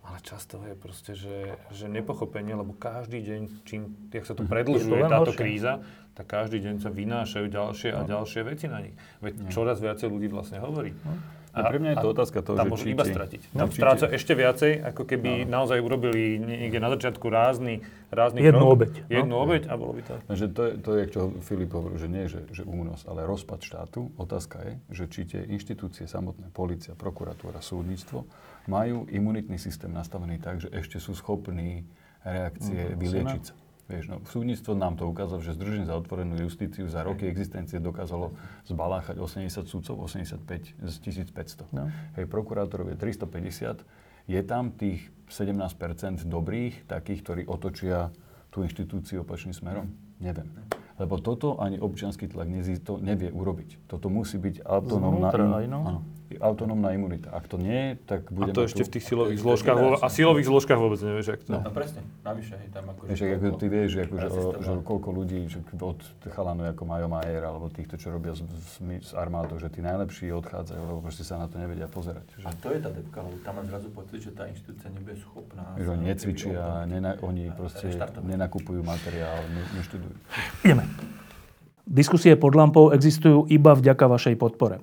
ale čas toho je proste, že, že nepochopenie, lebo každý deň, čím, jak sa to Mhm. Je predlžuje táto horšie. kríza, tak každý deň sa vynášajú ďalšie a ďalšie veci na nich. Veď čoraz viacej ľudí vlastne hovorí. A pre mňa je to otázka toho, tam že môžu či iba ti- stratiť. no, Tam či stráca ešte viacej, ako keby naozaj urobili niekde na začiatku rázny, rázny Jednu krok. obeť, no. Jednu obeť a bolo by to. Že to, je, to je, čo Filip hovoril, že nie, že, že únos, ale rozpad štátu. Otázka je, že či tie inštitúcie samotné, policia, prokuratúra, súdnictvo, majú imunitný systém nastavený tak, že ešte sú schopní reakcie Mhm, vyliečiť sa. Vieš, no, súdnictvo nám to ukázalo, že Združenie za otvorenú justíciu za roky existencie dokázalo zbaláchať 80 sudcov, 85 z 1500. No. Hej, prokurátorov je 350. Je tam tých 17% dobrých, takých, ktorí otočia tú inštitúciu opačným smerom? Neviem. Lebo toto ani občianský tlak to nevie urobiť. Toto musí byť autonómna, Zvnútra aj, no. áno, autonómna imunita. Ak to nie, tak A budeme... to ešte v tých silových zložkách, vo- a silových zložkách vôbec nevieš, jak to. No, presne, navyše, hej, tam ako... Vieš, ako ty vieš, ako, že, Rasistov, že no. koľko ľudí, že od chalanov ako Majo Majer, alebo týchto, čo robia s, s, s armádou, že tí najlepší odchádzajú, lebo proste sa na to nevedia pozerať. Že, A to je tá depka, lebo tam mám zrazu pocit, že tá inštitúcia nebude schopná... že oni necvičia, nena, oni a proste reštartovať. nenakupujú materiál, ne, neštudujú. Ideme. Diskusie pod lampou existujú iba vďaka vašej podpore.